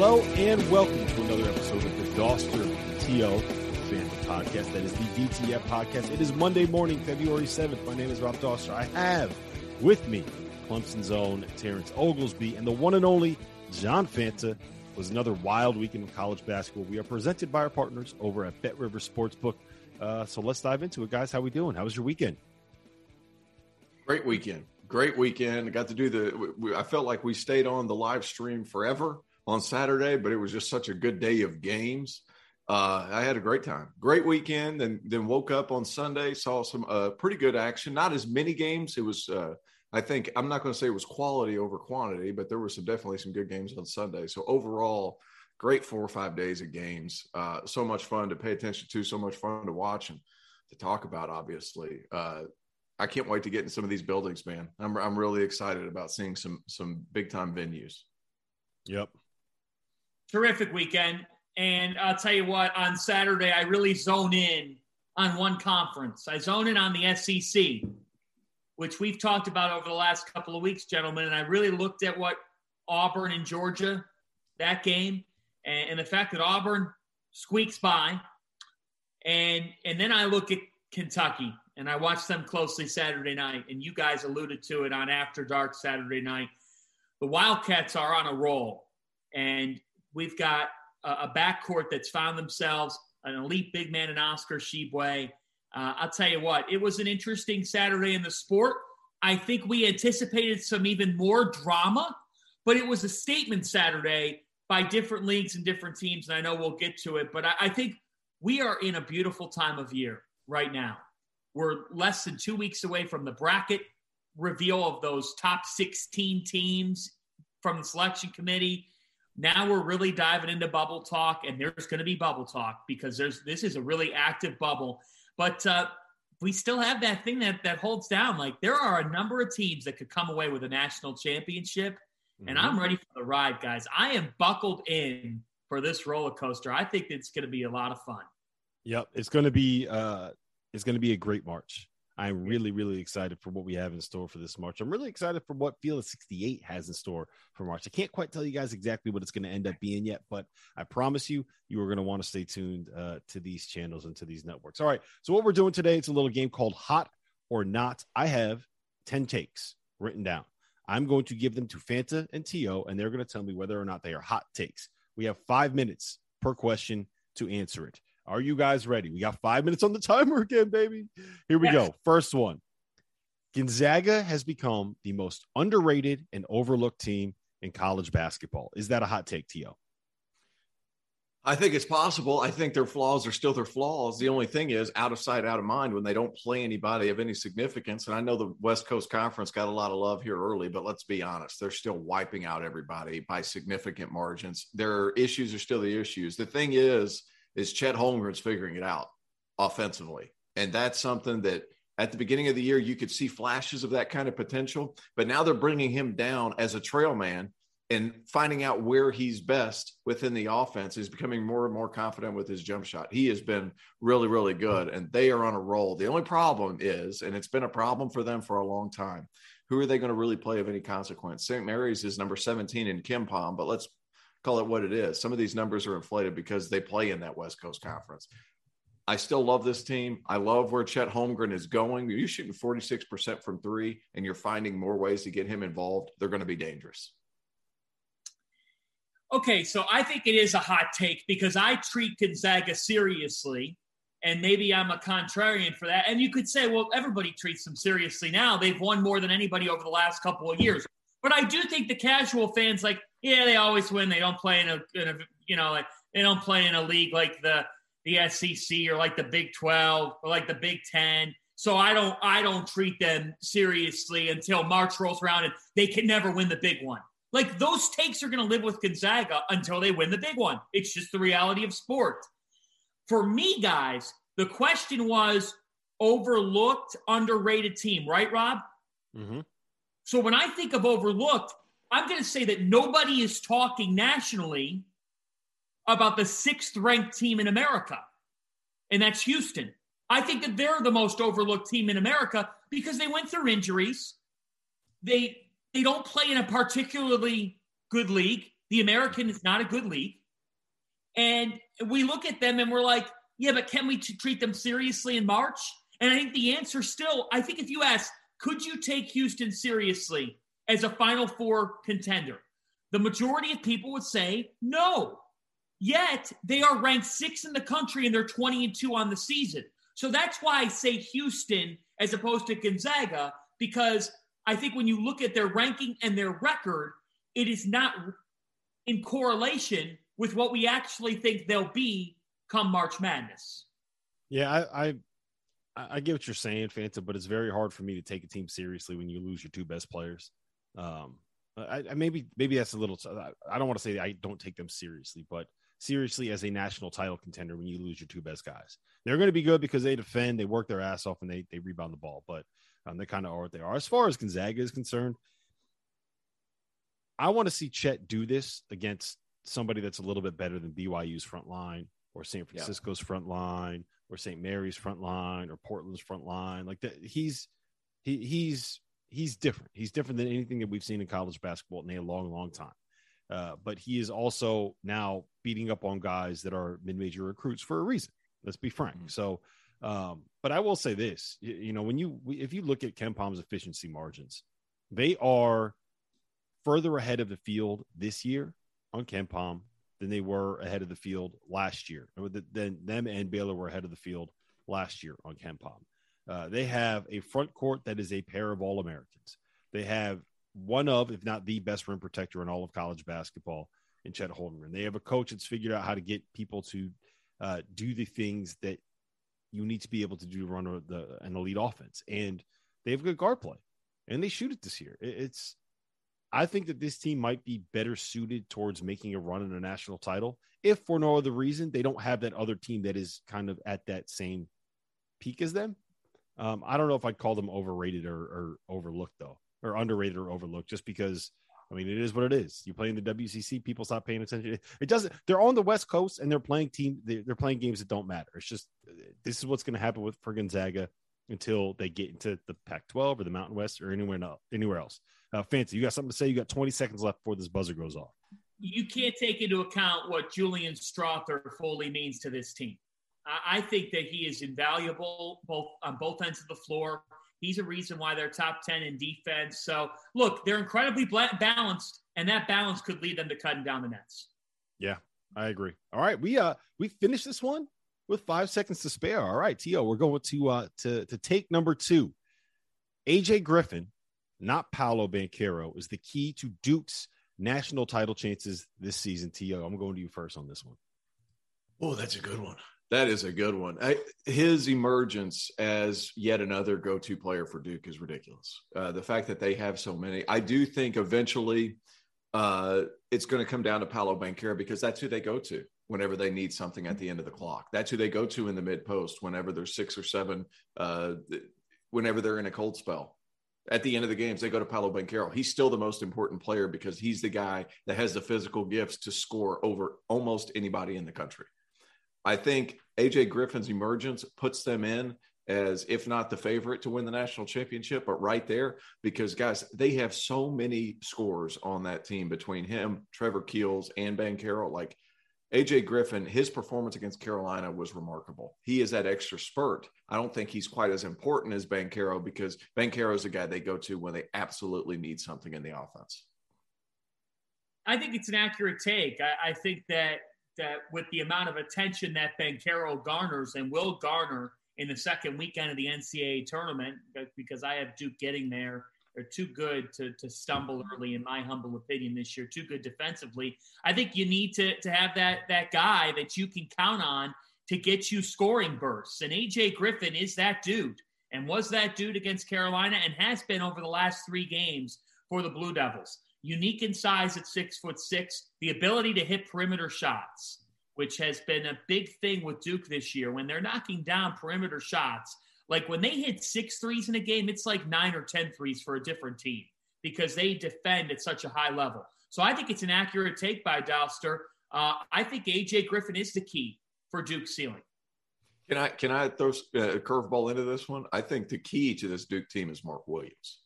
Hello and welcome to another episode of the Dauster TO Fan Podcast. That is the DTF podcast. It is Monday morning, February 7th. My name is Rob Dauster. I have with me Clemson's own Terrence Oglesby and the one and only John Fanta. It was another wild weekend of college basketball. We are presented by our partners over at Bet River Sportsbook. Uh, so let's dive into it, guys. How we doing? How was your weekend? Great weekend. Great weekend. I got to do the. I felt like we stayed on the live stream forever on Saturday, but it was just such a good day of games. Uh, I had a great time, great weekend, and then woke up on Sunday, saw some uh, pretty good action. Not as many games. It was, uh, I think, I'm not going to say it was quality over quantity, but there were some definitely some good games on Sunday. So overall, great four or five days of games. Uh, so much fun to pay attention to, so much fun to watch and to talk about. Obviously, uh, I can't wait to get in some of these buildings, man. I'm I'm really excited about seeing some some big time venues. Yep, terrific weekend. And I'll tell you what, on Saturday, I really zone in on one conference. I zone in on the SEC, which we've talked about over the last couple of weeks, gentlemen. And I really looked at what Auburn and Georgia, that game, and, and the fact that Auburn squeaks by. And, and then I look at Kentucky and I watched them closely Saturday night. And you guys alluded to it on After Dark Saturday night. The Wildcats are on a roll. And We've got a, a backcourt that's found themselves an elite big man in Oscar Tshiebwe. Uh, I'll tell you what, it was an interesting Saturday in the sport. I think we anticipated some even more drama, but it was a statement Saturday by different leagues and different teams. And I know we'll get to it, but I, I think we are in a beautiful time of year right now. We're less than two weeks away from the bracket reveal of those top 16 teams from the selection committee. Now we're really diving into bubble talk, and there's going to be bubble talk because there's this is a really active bubble. But uh, we still have that thing that that holds down. Like there are a number of teams that could come away with a national championship, mm-hmm. and I'm ready for the ride, guys. I am buckled in for this roller coaster. I think it's going to be a lot of fun. Yep, it's going to be uh, it's going to be a great March. I'm really, really excited for what we have in store for this March. I'm really excited for what Field of 68 has in store for March. I can't quite tell you guys exactly what it's going to end up being yet, but I promise you, you are going to want to stay tuned uh, to these channels and to these networks. All right. So, what we're doing today, it's a little game called Hot or Not. I have 10 takes written down. I'm going to give them to Fanta and Tio, and they're going to tell me whether or not they are hot takes. We have five minutes per question to answer it. Are you guys ready? We got five minutes on the timer again, baby. Here we yes. go. First one Gonzaga has become the most underrated and overlooked team in college basketball. Is that a hot take, Tio? I think it's possible. I think their flaws are still their flaws. The only thing is out of sight, out of mind when they don't play anybody of any significance. And I know the West Coast Conference got a lot of love here early, but let's be honest, they're still wiping out everybody by significant margins. Their issues are still the issues. The thing is, is Chet Holmgren's figuring it out offensively. And that's something that at the beginning of the year, you could see flashes of that kind of potential. But now they're bringing him down as a trail man and finding out where he's best within the offense. He's becoming more and more confident with his jump shot. He has been really, really good, and they are on a roll. The only problem is, and it's been a problem for them for a long time, who are they going to really play of any consequence? St. Mary's is number 17 in KenPom, but let's call it what it is. Some of these numbers are inflated because they play in that West Coast Conference. I still love this team. I love where Chet Holmgren is going. You're shooting 46% from three and you're finding more ways to get him involved. They're going to be dangerous. Okay, so I think it is a hot take because I treat Gonzaga seriously And maybe I'm a contrarian for that. And you could say, well, everybody treats them seriously now. They've won more than anybody over the last couple of years. But I do think the casual fans, like, yeah, they always win. They don't play in a, in a you know, like they don't play in a league like the the SEC or like the Big 12 or like the Big 10. So I don't I don't treat them seriously until March rolls around and they can never win the big one. Like those takes are going to live with Gonzaga until they win the big one. It's just the reality of sport. For me, guys, the question was overlooked, underrated team, right, Rob? Mm-hmm. So when I think of overlooked, I'm going to say that nobody is talking nationally about the sixth ranked team in America, and that's Houston. I think that they're the most overlooked team in America because they went through injuries. They they don't play in a particularly good league. The American is not a good league. And we look at them and we're like, yeah, but can we t- treat them seriously in March? And I think the answer still, I think if you ask, could you take Houston seriously as a Final Four contender? The majority of people would say no. Yet they are ranked sixth in the country and they're 20 and 2 on the season. So that's why I say Houston as opposed to Gonzaga, because I think when you look at their ranking and their record, it is not in correlation with what we actually think they'll be come March Madness. Yeah, I, I I get what you're saying, Fanta, but it's very hard for me to take a team seriously when you lose your two best players. Um, I, I maybe maybe that's a little. I don't want to say I don't take them seriously, but seriously as a national title contender when you lose your two best guys. They're going to be good because they defend, they work their ass off, and they they rebound the ball. But um, they kind of are what they are. As far as Gonzaga is concerned, I want to see Chet do this against somebody that's a little bit better than BYU's front line or San Francisco's yeah. front line or St. Mary's front line or Portland's front line. Like that, he's he he's he's different. He's different than anything that we've seen in college basketball in a long, long time. Uh, but he is also now beating up on guys that are mid-major recruits for a reason. Let's be frank. Mm-hmm. So, um, but I will say this: you, you know, when you if you look at KenPom's efficiency margins, they are further ahead of the field this year on KenPom than they were ahead of the field last year. Then them and Baylor were ahead of the field last year on KenPom. Uh, they have a front court that is a pair of All Americans. They have one of, if not the best rim protector in all of college basketball in Chet Holmgren. They have a coach that's figured out how to get people to uh, do the things that you need to be able to do to run a, the, an elite offense. And they have good guard play and they shoot it this year. It, it's, I think that this team might be better suited towards making a run in a national title. If for no other reason, they don't have that other team that is kind of at that same peak as them. Um, I don't know if I'd call them overrated or, or overlooked though or underrated or overlooked just because I mean, it is what it is. You play in the WCC, people stop paying attention. It doesn't. They're on the West Coast and they're playing team. They're playing games that don't matter. It's just this is what's going to happen with for Gonzaga until they get into the Pac-12 or the Mountain West or anywhere else. Anywhere else. Uh, Fancy, you got something to say? You got 20 seconds left before this buzzer goes off. You can't take into account what Julian Strawther fully means to this team. I, I think that he is invaluable both on both ends of the floor. He's a reason why they're top 10 in defense. So, look, they're incredibly balanced, and that balance could lead them to cutting down the nets. Yeah, I agree. All right, we uh we finished this one with five seconds to spare. All right, Tio, we're going to uh to to take number two. AJ Griffin, not Paolo Banchero, is the key to Duke's national title chances this season. Tio, I'm going to you first on this one. Oh, that's a good one. That is a good one. I, his emergence as yet another go-to player for Duke is ridiculous. Uh, the fact that they have so many, I do think eventually uh, it's going to come down to Paolo Banchero because that's who they go to whenever they need something at the end of the clock. That's who they go to in the mid post whenever they're six or seven, uh, whenever they're in a cold spell. At the end of the games, they go to Paolo Banchero. He's still the most important player because he's the guy that has the physical gifts to score over almost anybody in the country. I think AJ Griffin's emergence puts them in as, if not the favorite to win the national championship, but right there because, guys, they have so many scores on that team between him, Trevor Keels, and Banchero. Like AJ Griffin, his performance against Carolina was remarkable. He is that extra spurt. I don't think he's quite as important as Banchero because Banchero is a guy they go to when they absolutely need something in the offense. I think it's an accurate take. I, I think that that with the amount of attention that Banchero garners and will garner in the second weekend of the NCAA tournament, because I have Duke getting there. They're too good to, to stumble early, in my humble opinion, this year. Too good defensively. I think you need to, to have that that guy that you can count on to get you scoring bursts. And AJ Griffin is that dude and was that dude against Carolina and has been over the last three games for the Blue Devils. Unique in size at six foot six, the ability to hit perimeter shots, which has been a big thing with Duke this year. When they're knocking down perimeter shots, like when they hit six threes in a game, it's like nine or ten threes for a different team because they defend at such a high level. So I think it's an accurate take by Dauster. Uh, I think AJ Griffin is the key for Duke's ceiling. Can I can I throw a curveball into this one? I think the key to this Duke team is Mark Williams,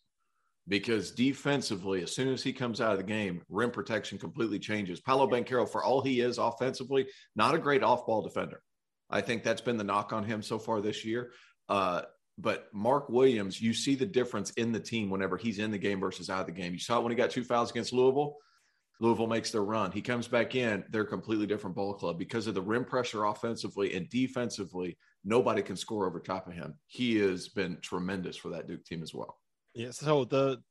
because defensively, as soon as he comes out of the game, rim protection completely changes. Paolo Banchero, for all he is offensively, not a great off-ball defender. I think that's been the knock on him so far this year. Uh, but Mark Williams, you see the difference in the team whenever he's in the game versus out of the game. You saw it when he got two fouls against Louisville. Louisville makes their run. He comes back in, they're a completely different ball club because of the rim pressure offensively and defensively. Nobody can score over top of him. He has been tremendous for that Duke team as well. Yeah. So the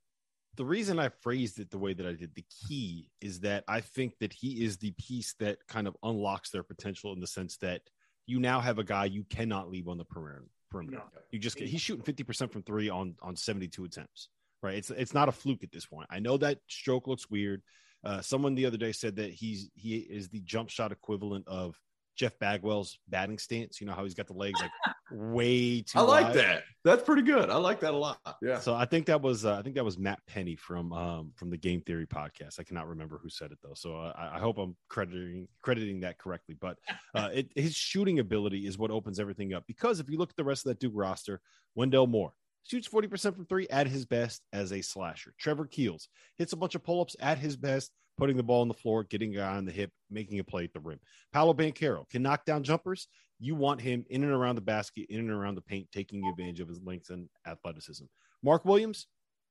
the reason I phrased it the way that I did, the key is that I think that he is the piece that kind of unlocks their potential in the sense that you now have a guy you cannot leave on the perimeter. perimeter. No. You just get, he's shooting 50% from three on on 72 attempts. Right. It's it's not a fluke at this point. I know that stroke looks weird. Uh, someone the other day said that he's he is the jump shot equivalent of Jeff Bagwell's batting stance. You know how he's got the legs like way too. I like wide. that. That's pretty good. I like that a lot. Yeah. So I think that was uh, I think that was Matt Penny from um, from the Game Theory podcast. I cannot remember who said it though. So uh, I, I, hope I'm crediting crediting that correctly. But uh, it, his shooting ability is what opens everything up. Because if you look at the rest of that Duke roster, Wendell Moore, shoots 40% from three at his best as a slasher. Trevor Keels hits a bunch of pull ups at his best, putting the ball on the floor, getting a guy on the hip, making a play at the rim. Paolo Banchero can knock down jumpers. You want him in and around the basket, in and around the paint, taking advantage of his length and athleticism. Mark Williams,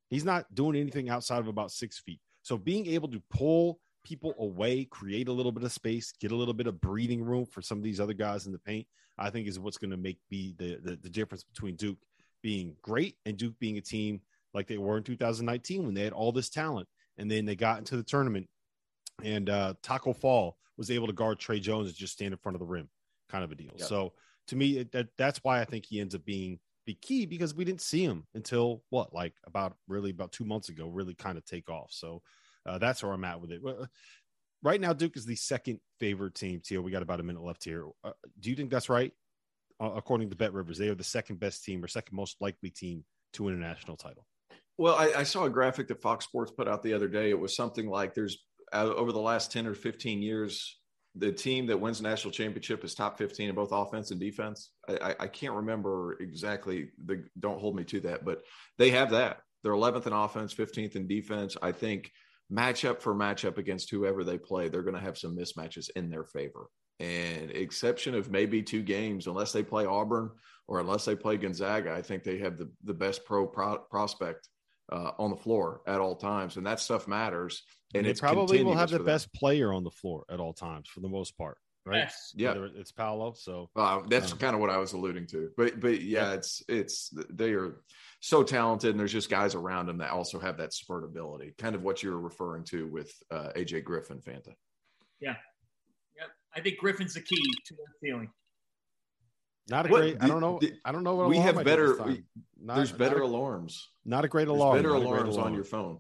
he's not doing anything outside of about six feet. So being able to pull people away, create a little bit of space, get a little bit of breathing room for some of these other guys in the paint, I think is what's going to make be the, the, the difference between Duke being great and Duke being a team like they were in 2019 when they had all this talent. And then they got into the tournament and uh, Tacko Fall was able to guard Tre Jones and just stand in front of the rim, kind of a deal. Yep. So to me, it, that, that's why I think he ends up being the key because we didn't see him until what, like about really about two months ago, really kind of take off. So uh, that's where I'm at with it. Right now, Duke is the second favorite team. Tio, we got about a minute left here. Uh, do you think that's right? uh, according to Bet Rivers. They are the second best team or second most likely team to win a national title. Well, I, I saw a graphic that Fox Sports put out the other day. It was something like there's uh, over the last 10 or 15 years, the team that wins national championship is top 15 in both offense and defense. I, I, can't remember exactly the, don't hold me to that, but they have that. They're 11th in offense, 15th in defense. I think matchup for matchup against whoever they play, they're going to have some mismatches in their favor. And exception of maybe two games, unless they play Auburn or unless they play Gonzaga, I think they have the, the best pro, pro prospect uh, on the floor at all times, and that stuff matters. And they probably will have the best player on the floor at all times for the most part, right? Yes. Yeah, Whether it's Paolo. So uh, that's um, kind of what I was alluding to. But but yeah, yeah, it's it's they are so talented, and there's just guys around them that also have that spurt ability, kind of what you're referring to with uh, AJ Griffin, Fanta. Yeah, I think Griffin's the key to their ceiling. Not a what, great. I don't know. I don't know what we have better. We, not, there's better a, alarms. Not a great alarm. There's better alarms on your phone.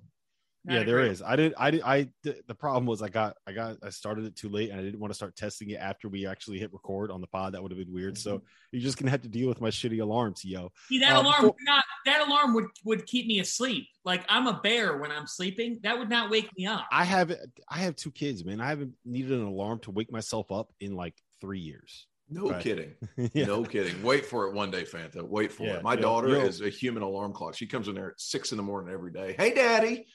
Not yeah, there great. is. I did. I did. I the problem was I got. I got. I started it too late, and I didn't want to start testing it after we actually hit record on the pod. That would have been weird. Mm-hmm. So you're just gonna have to deal with my shitty alarms, yo. See that um, alarm? Before, not that alarm would would keep me asleep. Like I'm a bear when I'm sleeping. That would not wake me up. I have. I have two kids, man. I haven't needed an alarm to wake myself up in like three years. No right. kidding. yeah. No kidding. Wait for it one day, Fanta. Wait for yeah, it. My daughter is a human alarm clock. She comes in there at six in the morning every day. Hey, daddy.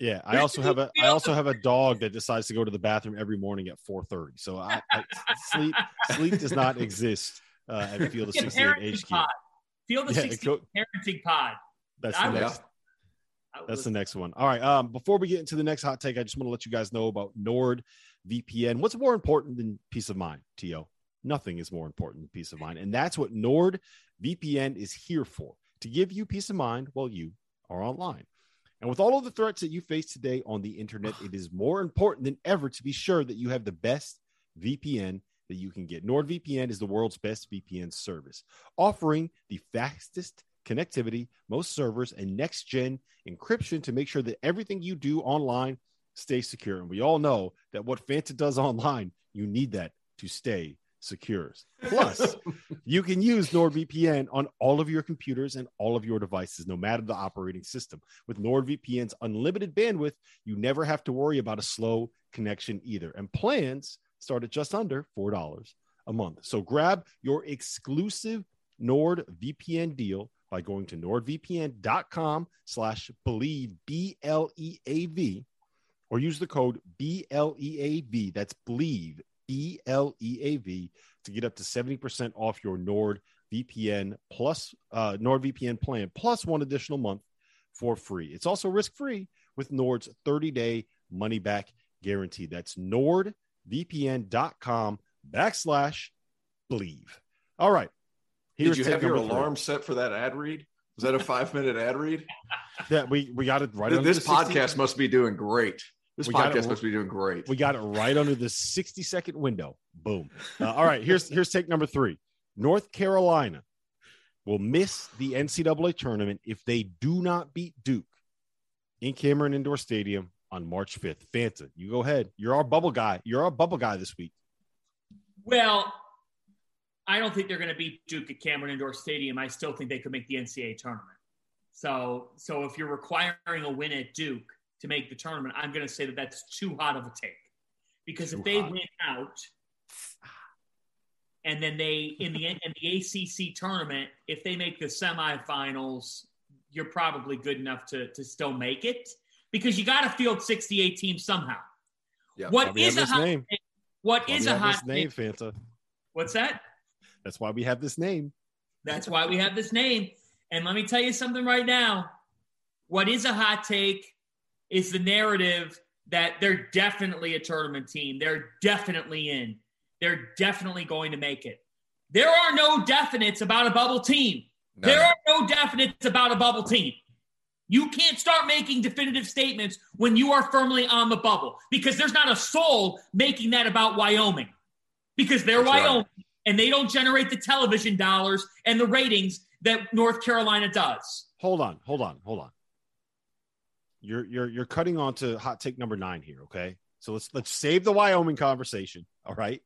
Yeah, I also have a I also have a dog that decides to go to the bathroom every morning at four thirty. So I, I, sleep sleep does not exist uh, at Field of Sixty Eight HQ. Pod. Field of yeah, Sixty go, Parenting Pod. That's the next. That's the next one. All right. Um, before we get into the next hot take, I just want to let you guys know about NordVPN. What's more important than peace of mind, To? Nothing is more important than peace of mind, and that's what NordVPN is here for to give you peace of mind while you are online. And with all of the threats that you face today on the internet, it is more important than ever to be sure that you have the best VPN that you can get. NordVPN is the world's best VPN service, offering the fastest connectivity, most servers, and next gen encryption to make sure that everything you do online stays secure. And we all know that what Fanta does online, you need that to stay secures. Plus, you can use NordVPN on all of your computers and all of your devices, no matter the operating system. With NordVPN's unlimited bandwidth, you never have to worry about a slow connection either. And plans start at just under $4 a month. So grab your exclusive NordVPN deal by going to nordvpn.com slash bleav b-l-e-a-v or use the code b-l-e-a-v that's bleav b-l-e-a-v to get up to 70% off your Nord VPN plus uh, nordvpn plan plus one additional month for free it's also risk-free with nord's 30-day money-back guarantee that's nordvpn.com backslash bleav all right Here's Did you have your alarm three. set for that ad read? Was that a five minute ad read? Yeah, we, we got it right. This podcast must be doing great. This we podcast it, must be doing great. We got it right under the 60 second window. Boom. Uh, all right, here's here's take number three. North Carolina will miss the NCAA tournament if they do not beat Duke in Cameron Indoor Stadium on March 5th. Fanta, you go ahead. You're our bubble guy. You're our bubble guy this week. Well, I don't think they're going to beat Duke at Cameron Indoor Stadium. I still think they could make the NCAA tournament. So, so if you're requiring a win at Duke to make the tournament, I'm going to say that that's too hot of a take. Because too if they hot. win out, and then they in the in the ACC tournament, if they make the semifinals, you're probably good enough to to still make it because you got to field 68 teams somehow. Yeah, what is a hot name? Take, what is a hot name, Fanta? What's that? That's why we have this name. That's why we have this name. And let me tell you something right now. What is a hot take is the narrative that they're definitely a tournament team. They're definitely in. They're definitely going to make it. There are no definites about a bubble team. No. There are no definites about a bubble team. You can't start making definitive statements when you are firmly on the bubble because there's not a soul making that about Wyoming because they're That's Wyoming. Right and they don't generate the television dollars and the ratings that North Carolina does. Hold on, hold on, hold on. You're you're you're cutting on to hot take number nine here, okay? So let's let's save the Wyoming conversation. All right,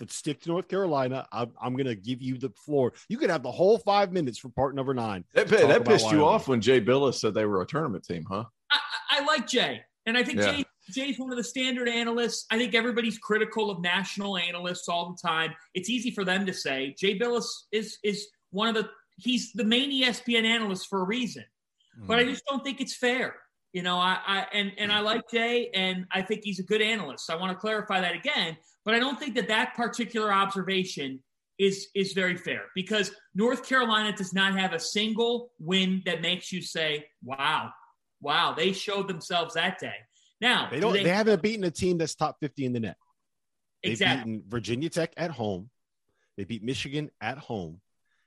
let's stick to North Carolina. I'm, I'm going to give you the floor. You could have the whole five minutes for part number nine. That, that pissed Wyoming. you off when Jay Bilas said they were a tournament team, huh? I, I like Jay, and I think yeah. Jay Jay's one of the standard analysts. I think everybody's critical of national analysts all the time. It's easy for them to say. Jay Bilas is is one of the he's the main ESPN analyst for a reason. Mm. But I hmm. just don't think it's fair. You know, I, I and and I like Jay, and I think he's a good analyst. I want to clarify that again, but I don't think that that particular observation is is very fair because North Carolina does not have a single win that makes you say, "Wow, wow, they showed themselves that day." Now they don't. They, they, haven't beaten a team that's top fifty in the net. They've exactly. beaten Virginia Tech at home. They beat Michigan at home.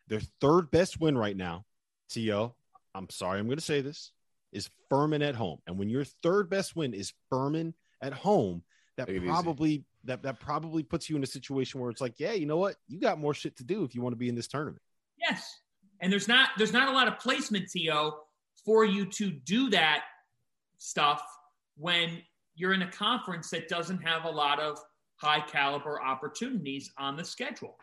Their third best win right now, To. I'm sorry, I'm going to say this is Furman at home. And when your third best win is Furman at home, that probably that that probably puts you in a situation where it's like, yeah, you know what, you got more shit to do if you want to be in this tournament. Yes, and there's not there's not a lot of placement, To, for you to do that stuff when you're in a conference that doesn't have a lot of high caliber opportunities on the schedule.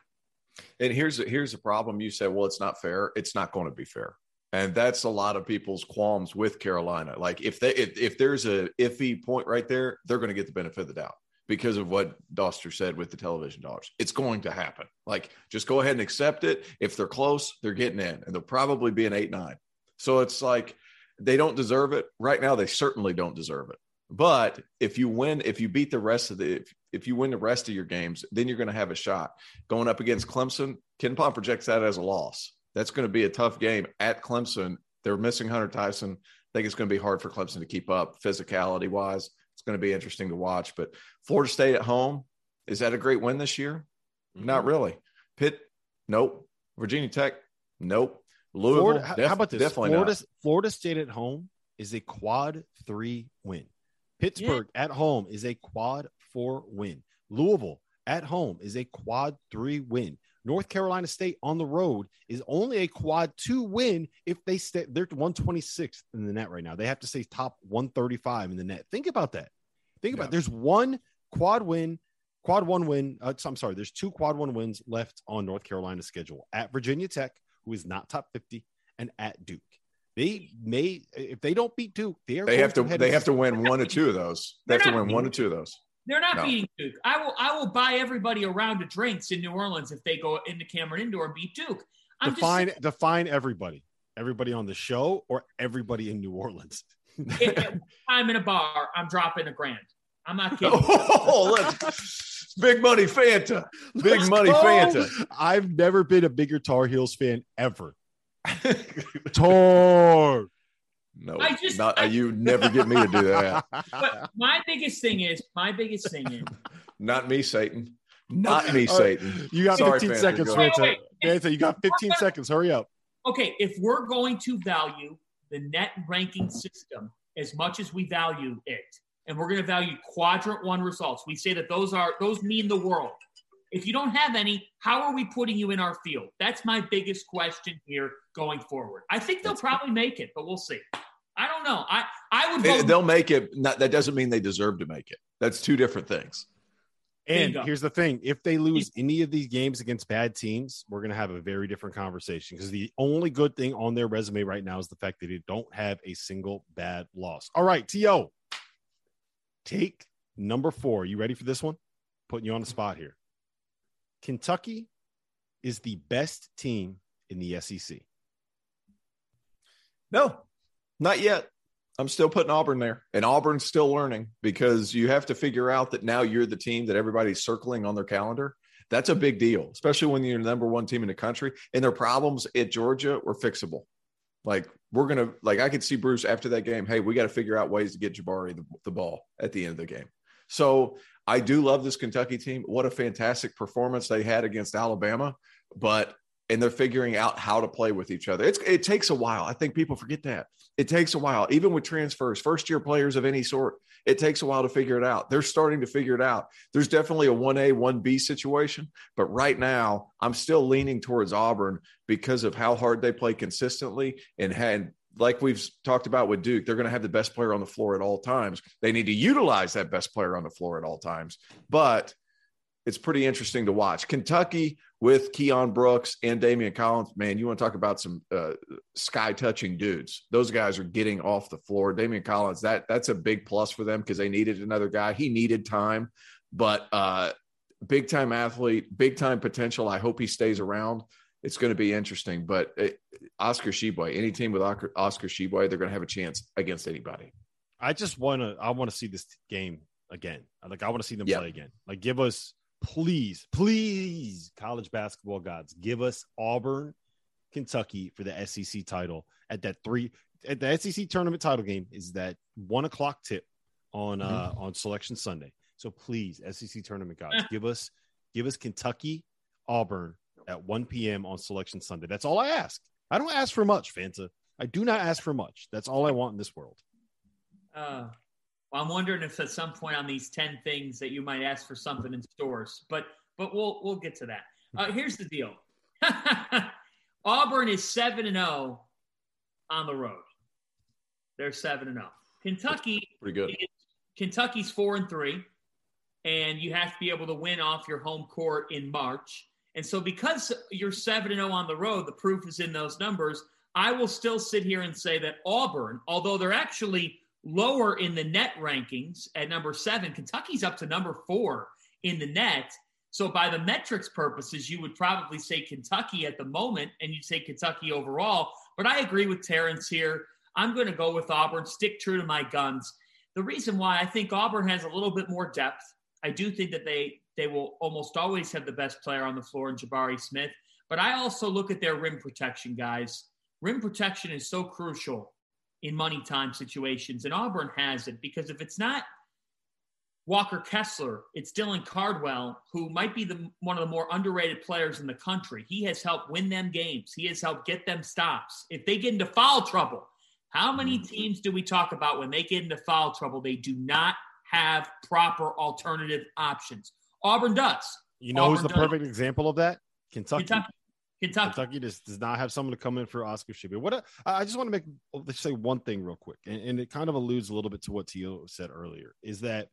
And here's here's the problem. You said, well, it's not fair. It's not going to be fair. And that's a lot of people's qualms with Carolina. Like if they if, if there's a iffy point right there, they're going to get the benefit of the doubt because of what Dauster said with the television dollars. It's going to happen. Like just go ahead and accept it. If they're close, they're getting in, and they'll probably be an eight nine. So it's like they don't deserve it right now. They certainly don't deserve it. But if you win, if you beat the rest of the, if, if you win the rest of your games, then you're going to have a shot. Going up against Clemson, KenPom projects that as a loss. That's going to be a tough game at Clemson. They're missing Hunter Tyson. I think it's going to be hard for Clemson to keep up physicality wise. It's going to be interesting to watch. But Florida State at home, is that a great win this year? Mm-hmm. Not really. Pitt, nope. Virginia Tech, nope. Louisville, Florida, def- how about this? Florida, not. Florida State at home is a quad three win. Pittsburgh yeah. at home is a quad four win. Louisville at home is a quad three win. North Carolina State on the road is only a quad two win if they stay. They're 126th in the net right now. They have to stay top 135 in the net. Think about that. Think about yeah. there's one quad win, quad one win. Uh, I'm sorry, there's two quad one wins left on North Carolina's schedule at Virginia Tech, who is not top 50, and at Duke. They may if they don't beat Duke, they, they have to they have to win one or two of those. They have to win one or two of those. They're not no. beating Duke. I will I will buy everybody a round of drinks in New Orleans if they go into Cameron Indoor and beat Duke. I'm define just, define everybody. Everybody on the show or everybody in New Orleans. If I'm in a bar. I'm dropping a grand. I'm not kidding. Oh, let's, big money Fanta. Big let's money go. Fanta. I've never been a bigger Tar Heels fan ever. Tar. No, I just not, I, you never get me to do that. But my biggest thing is my biggest thing is not me, Satan. Not me, Satan. You got Sorry, 15 seconds, Fanta. Fanta, you got 15 seconds. Hurry up. Okay, if we're going to value the net ranking system as much as we value it, and we're going to value quadrant one results, we say that those are those mean the world. If you don't have any, how are we putting you in our field? That's my biggest question here going forward. I think they'll probably make it, but we'll see. I don't know. I I would. Vote- They'll make it. Not, that doesn't mean they deserve to make it. That's two different things. And here's the thing: if they lose any of these games against bad teams, we're going to have a very different conversation. Because the only good thing on their resume right now is the fact that they don't have a single bad loss. All right, To, take number four. You ready for this one? Putting you on the spot here. Kentucky is the best team in the SEC. No, not yet. I'm still putting Auburn there, and Auburn's still learning because you have to figure out that now you're the team that everybody's circling on their calendar. That's a big deal, especially when you're the number one team in the country. And their problems at Georgia were fixable. Like we're gonna, like I could see Bruce after that game. Hey, we got to figure out ways to get Jabari the, the ball at the end of the game. So I do love this Kentucky team. What a fantastic performance they had against Alabama. But and they're figuring out how to play with each other. It's, it takes a while. I think people forget that. It takes a while, even with transfers, first year players of any sort. It takes a while to figure it out. They're starting to figure it out. There's definitely a 1A, 1B situation, but right now I'm still leaning towards Auburn because of how hard they play consistently and had like we've talked about with Duke, they're going to have the best player on the floor at all times. They need to utilize that best player on the floor at all times. But it's pretty interesting to watch. Kentucky, with Keion Brooks and Daimion Collins, man, you want to talk about some uh, sky touching dudes. Those guys are getting off the floor. Daimion Collins, that that's a big plus for them because they needed another guy. He needed time, but uh, big time athlete, big time potential. I hope he stays around. It's going to be interesting. But it, Oscar Tshiebwe, any team with Oscar Tshiebwe, they're going to have a chance against anybody. I just want to. I want to see this game again. Like I want to see them yep. play again. Like give us please, please, college basketball gods, give us Auburn, Kentucky for the SEC title at that three at the SEC tournament title game is that one o'clock tip on uh mm-hmm. on selection Sunday. So please, SEC tournament gods, give us give us Kentucky, Auburn at 1 p.m. on selection Sunday. That's all I ask. I don't ask for much, Fanta. I do not ask for much. That's all I want in this world. Uh well, I'm wondering if at some point on these 10 things that you might ask for something in stores, but but we'll we'll get to that. Uh, here's the deal. Auburn is 7 and 0 on the road. They're 7 and 0. Kentucky That's pretty good. Is, Kentucky's 4 and 3 and you have to be able to win off your home court in March. And so because you're 7 and 0 on the road, the proof is in those numbers. I will still sit here and say that Auburn, although they're actually lower in the net rankings at number seven. Kentucky's up to number four in the net. So, by the metrics purposes, you would probably say Kentucky at the moment, and you'd say Kentucky overall. But I agree with Terrence here. I'm going to go with Auburn, stick true to my guns. The reason why I think Auburn has a little bit more depth, I do think that they they will almost always have the best player on the floor in Jabari Smith. But I also look at their rim protection guys. rim protection is so crucial in money time situations, and Auburn has it because if it's not Walker Kessler, it's Dylan Cardwell, who might be the one of the more underrated players in the country. He has helped win them games. He has helped get them stops. If they get into foul trouble, how many mm-hmm. teams do we talk about when they get into foul trouble? They do not have proper alternative options. Auburn does. You know Auburn who's the does. perfect example of that? Kentucky. Kentucky. Kentucky. Kentucky just does not have someone to come in for Oscar Tshiebwe. What a, I just want to make let's say one thing real quick, and, and it kind of alludes a little bit to what Tio said earlier. Is that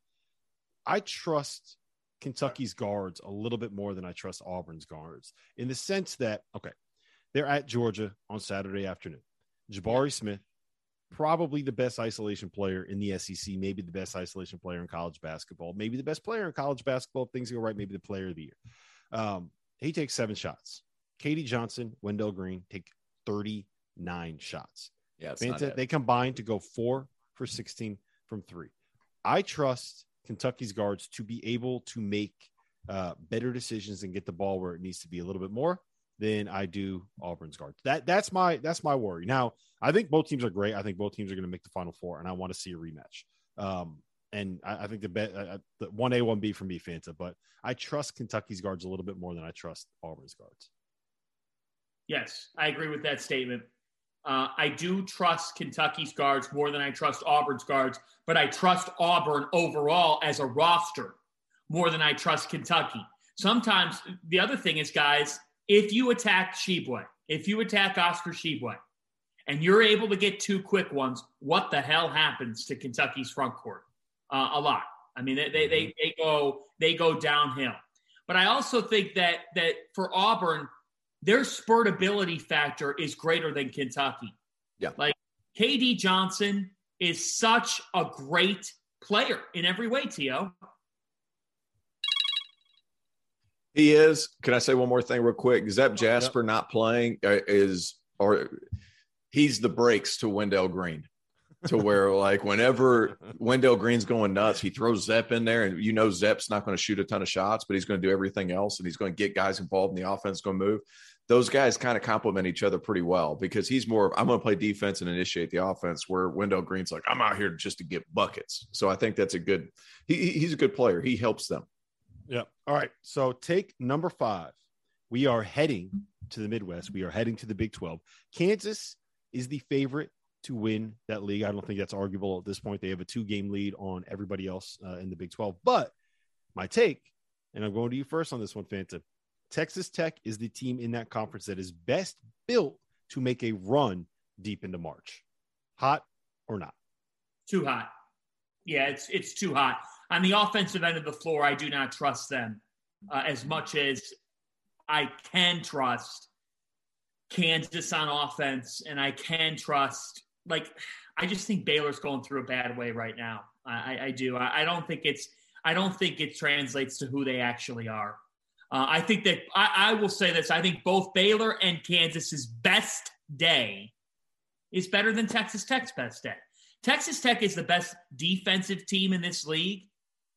I trust Kentucky's guards a little bit more than I trust Auburn's guards in the sense that okay, they're at Georgia on Saturday afternoon. Jabari Smith, probably the best isolation player in the SEC, maybe the best isolation player in college basketball, maybe the best player in college basketball. If things go right, maybe the player of the year. Um, he takes seven shots. KD Johnson, Wendell Green take 39 shots. Yeah, Fanta, they combined to go four for 16 from three. I trust Kentucky's guards to be able to make uh, better decisions and get the ball where it needs to be a little bit more than I do Auburn's guards. That that's my that's my worry. Now I think both teams are great. I think both teams are going to make the Final Four, and I want to see a rematch. Um, and I, I think the bet uh, the one A one B for me, Fanta, but I trust Kentucky's guards a little bit more than I trust Auburn's guards. Yes, I agree with that statement. Uh, I do trust Kentucky's guards more than I trust Auburn's guards, but I trust Auburn overall as a roster more than I trust Kentucky. Sometimes the other thing is, guys, if you attack Tshiebwe, if you attack Oscar Tshiebwe, and you're able to get two quick ones, what the hell happens to Kentucky's front court? Uh, a lot. I mean, they, they, they, mm-hmm. they go they go downhill. But I also think that that for Auburn, their spurtability factor is greater than Kentucky. Yeah. Like KD Johnson is such a great player in every way, Tio. He is. Can I say one more thing real quick? Zep Jasper not playing uh, is, or he's the brakes to Wendell Green to where like whenever Wendell Green's going nuts, he throws Zep in there, and you know Zep's not going to shoot a ton of shots, but he's going to do everything else, and he's going to get guys involved in the offense, going to move. Those guys kind of complement each other pretty well because he's more. of, I'm going to play defense and initiate the offense, where Wendell Green's like, I'm out here just to get buckets. So I think that's a good. He, he's a good player. He helps them. Yeah. All right. So take number five. We are heading to the Midwest. We are heading to the Big 12. Kansas is the favorite to win that league. I don't think that's arguable at this point. They have a two game lead on everybody else uh, in the Big 12. But my take, and I'm going to you first on this one, Fanta. Texas Tech is the team in that conference that is best built to make a run deep into March. Hot or not? Too hot. Yeah, it's it's too hot. On the offensive end of the floor, I do not trust them uh, as much as I can trust Kansas on offense, and I can trust like I just think Baylor's going through a bad way right now. I, I do. I, I, don't think it's. I don't think it translates to who they actually are. Uh, I think that I, I will say this. I think both Baylor and Kansas's best day is better than Texas Tech's best day. Texas Tech is the best defensive team in this league,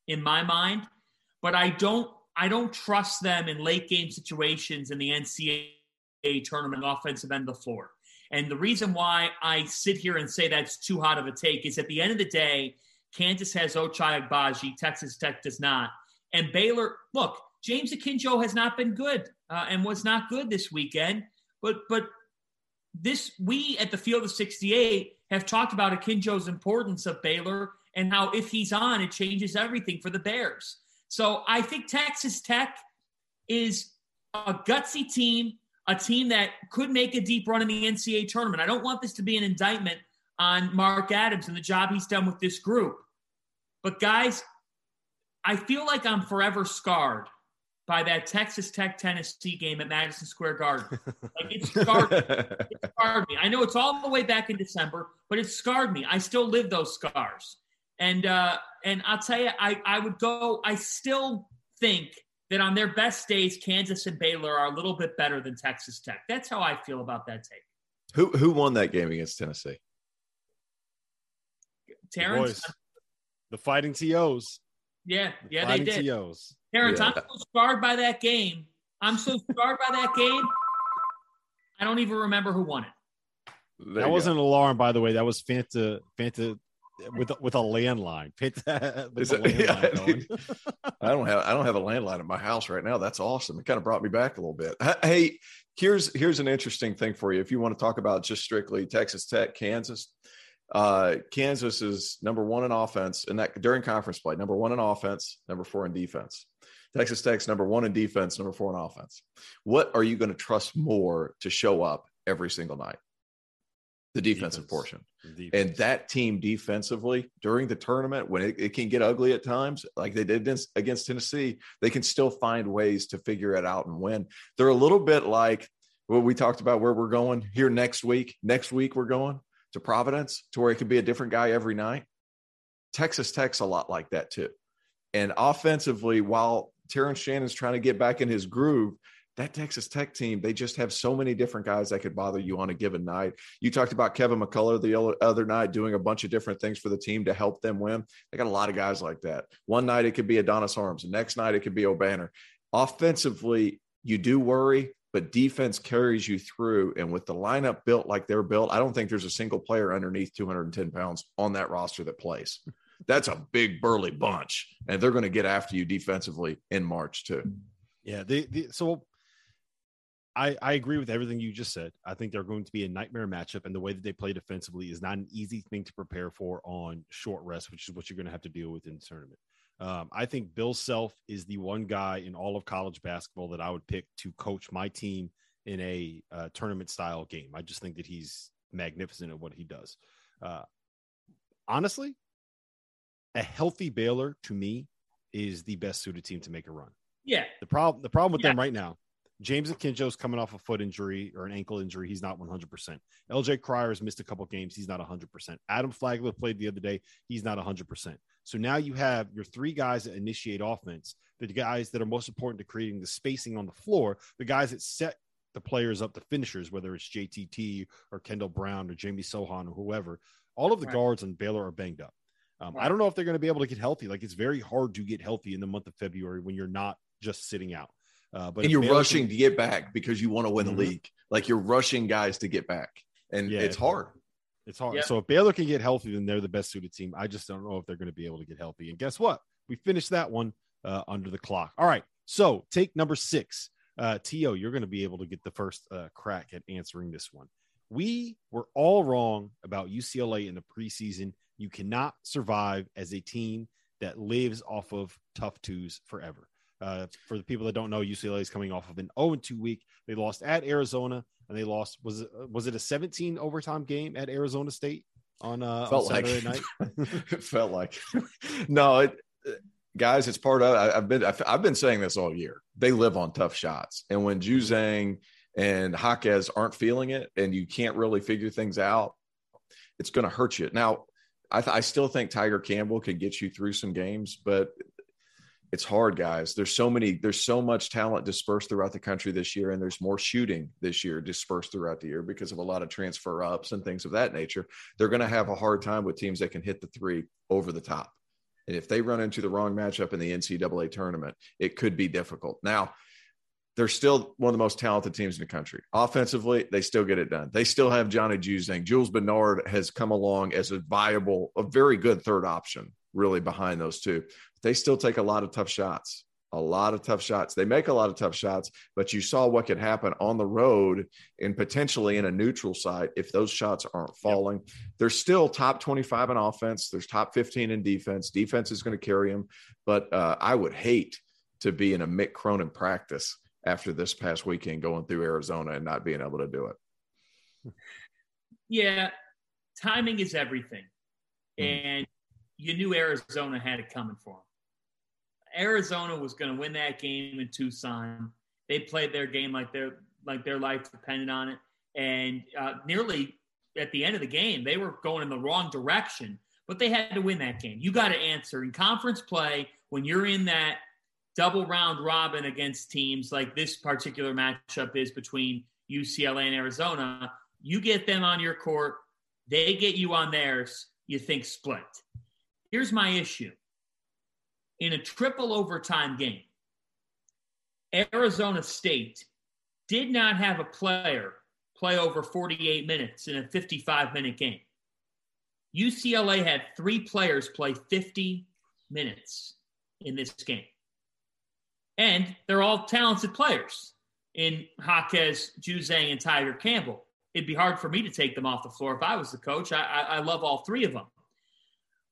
in my mind, but I don't. I don't trust them in late game situations in the NCAA tournament offensive end of the floor. And the reason why I sit here and say that's too hot of a take is at the end of the day, Kansas has Ochai Agbaji, Texas Tech does not. And Baylor, look, James Akinjo has not been good uh, and was not good this weekend. But but this we at the field of 68 have talked about Akinjo's importance of Baylor and how if he's on, it changes everything for the Bears. So I think Texas Tech is a gutsy team a team that could make a deep run in the NCAA tournament. I don't want this to be an indictment on Mark Adams and the job he's done with this group. But guys, I feel like I'm forever scarred by that Texas Tech Tennessee game at Madison Square Garden. Like it scarred, it scarred me. I know it's all the way back in December, but it scarred me. I still live those scars. And uh, and I'll tell you, I, I would go, I still think that on their best days, Kansas and Baylor are a little bit better than Texas Tech. That's how I feel about that take. Who who won that game against Tennessee? Terrence. The, the fighting TOs. Yeah, yeah, the they did. TOs. Terrence, yeah. I'm so scarred by that game. I'm so scarred by that game. I don't even remember who won it. There that wasn't go. an alarm, by the way. That was Fanta Fanta with with a landline. Fanta with a landline yeah, I don't have I don't have a landline at my house right now. That's awesome. It kind of brought me back a little bit. Hey, here's here's an interesting thing for you. If you want to talk about just strictly Texas Tech, Kansas. Uh, Kansas is number one in offense, and that during conference play, number one in offense, number four in defense. Texas Tech's number one in defense, number four in offense. What are you going to trust more to show up every single night? The defensive Defense. portion. Defense. And that team defensively during the tournament, when it, it, can get ugly at times, like they did against Tennessee, they can still find ways to figure it out and win. They're a little bit like what we talked about where we're going here next week. Next week, we're going to Providence to where it could be a different guy every night. Texas Tech's a lot like that too. And offensively, while Terrence Shannon's trying to get back in his groove, that Texas Tech team, they just have so many different guys that could bother you on a given night. You talked about Kevin McCullar the other night doing a bunch of different things for the team to help them win. They got a lot of guys like that. One night it could be Adonis Arms, the next night it could be Obanor. Offensively, you do worry, but defense carries you through. And with the lineup built like they're built, I don't think there's a single player underneath 210 pounds on that roster that plays. That's a big burly bunch, and they're going to get after you defensively in March too. Yeah, the, the so I, I agree with everything you just said. I think they're going to be a nightmare matchup, and the way that they play defensively is not an easy thing to prepare for on short rest, which is what you're going to have to deal with in the tournament. Um, I think Bill Self is the one guy in all of college basketball that I would pick to coach my team in a uh, tournament style game. I just think that he's magnificent at what he does. Uh, honestly, a healthy Baylor to me is the best suited team to make a run. Yeah. The problem the problem with yeah. them right now James Akinjo's coming off a foot injury or an ankle injury. He's not 100%. LJ Cryer has missed a couple games. He's not 100%. Adam Flagler played the other day. He's not 100%. So now you have your three guys that initiate offense, the guys that are most important to creating the spacing on the floor, the guys that set the players up, the finishers, whether it's JTT or Kendall Brown or Jamie Sochan or whoever. All of the right. guards on Baylor are banged up. Um, right. I don't know if they're going to be able to get healthy. Like it's very hard to get healthy in the month of February when you're not just sitting out. Uh, but and you're rushing can... to get back because you want to win mm-hmm. the league. Like you're rushing guys to get back, and yeah, it's hard. It's hard. So if Baylor can get healthy, then they're the best suited team. I just don't know if they're going to be able to get healthy. And guess what? We finished that one uh, under the clock. All right. So take number six. Uh, T.O., you're going to be able to get the first uh, crack at answering this one. We were all wrong about UCLA in the preseason. You cannot survive as a team that lives off of tough twos forever. Uh, for the people that don't know, UCLA is coming off of an 0 2 week. They lost at Arizona, and they lost was it was it a 17 overtime game at Arizona State on, uh, on Saturday like, night? it felt like no, it, guys, it's part of. I, have been I've, I've, been saying this all year. They live on tough shots, and when Juzang and Jaquez aren't feeling it, and you can't really figure things out, it's going to hurt you. Now, I, th- I, still think Tiger Campbell could get you through some games, but it's hard guys. There's so many there's so much talent dispersed throughout the country this year and there's more shooting this year dispersed throughout the year because of a lot of transfer ups and things of that nature. They're going to have a hard time with teams that can hit the three over the top. And if they run into the wrong matchup in the ncaa tournament it could be difficult. Now they're still one of the most talented teams in the country. Offensively, they still get it done. They still have Johnny Juzang. Jules Bernard has come along as a viable, a very good third option, really behind those two they still take a lot of tough shots a lot of tough shots. They make a lot of tough shots, but you saw what could happen on the road and potentially in a neutral site if those shots aren't falling. Yep. They're still top 25 in offense. There's top 15 in defense. Defense is going to carry them, but uh, I would hate to be in a Mick Cronin practice after this past weekend going through Arizona and not being able to do it. Yeah, timing is everything. Mm. And you knew Arizona had it coming for them. Arizona was going to win that game in Tucson. They played their game like their like their life depended on it, and uh, nearly at the end of the game, they were going in the wrong direction. But they had to win that game. You got to answer in conference play when you're in that double round robin against teams like this particular matchup is between UCLA and Arizona. You get them on your court, they get you on theirs. You think split. Here's my issue in a triple overtime game, Arizona State did not have a player play over 48 minutes in a 55 minute game. UCLA had three players play 50 minutes in this game. And they're all talented players in Jaquez, Juzang, and Tiger Campbell. It'd be hard for me to take them off the floor if I was the coach. I, I, I love all three of them.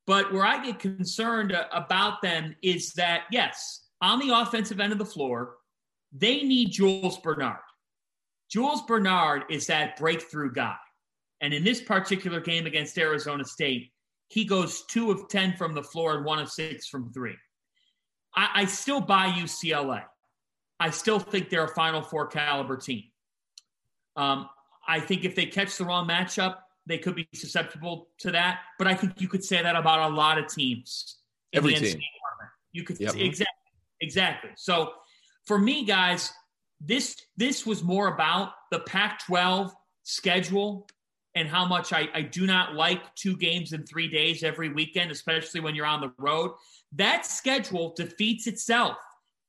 But where I get concerned about them is that, yes, on the offensive end of the floor, they need Jules Bernard. Jules Bernard is that breakthrough guy. And in this particular game against Arizona State, he goes two of 10 from the floor and one of six from three. I, I still buy UCLA. I still think they're a Final Four caliber team. Um, I think if they catch the wrong matchup, they could be susceptible to that. But I think you could say that about a lot of teams. Every team. You could yep. exactly exactly. So for me, guys, this this was more about the Pac-12 schedule and how much I, I do not like two games in three days every weekend, especially when you're on the road. That schedule defeats itself.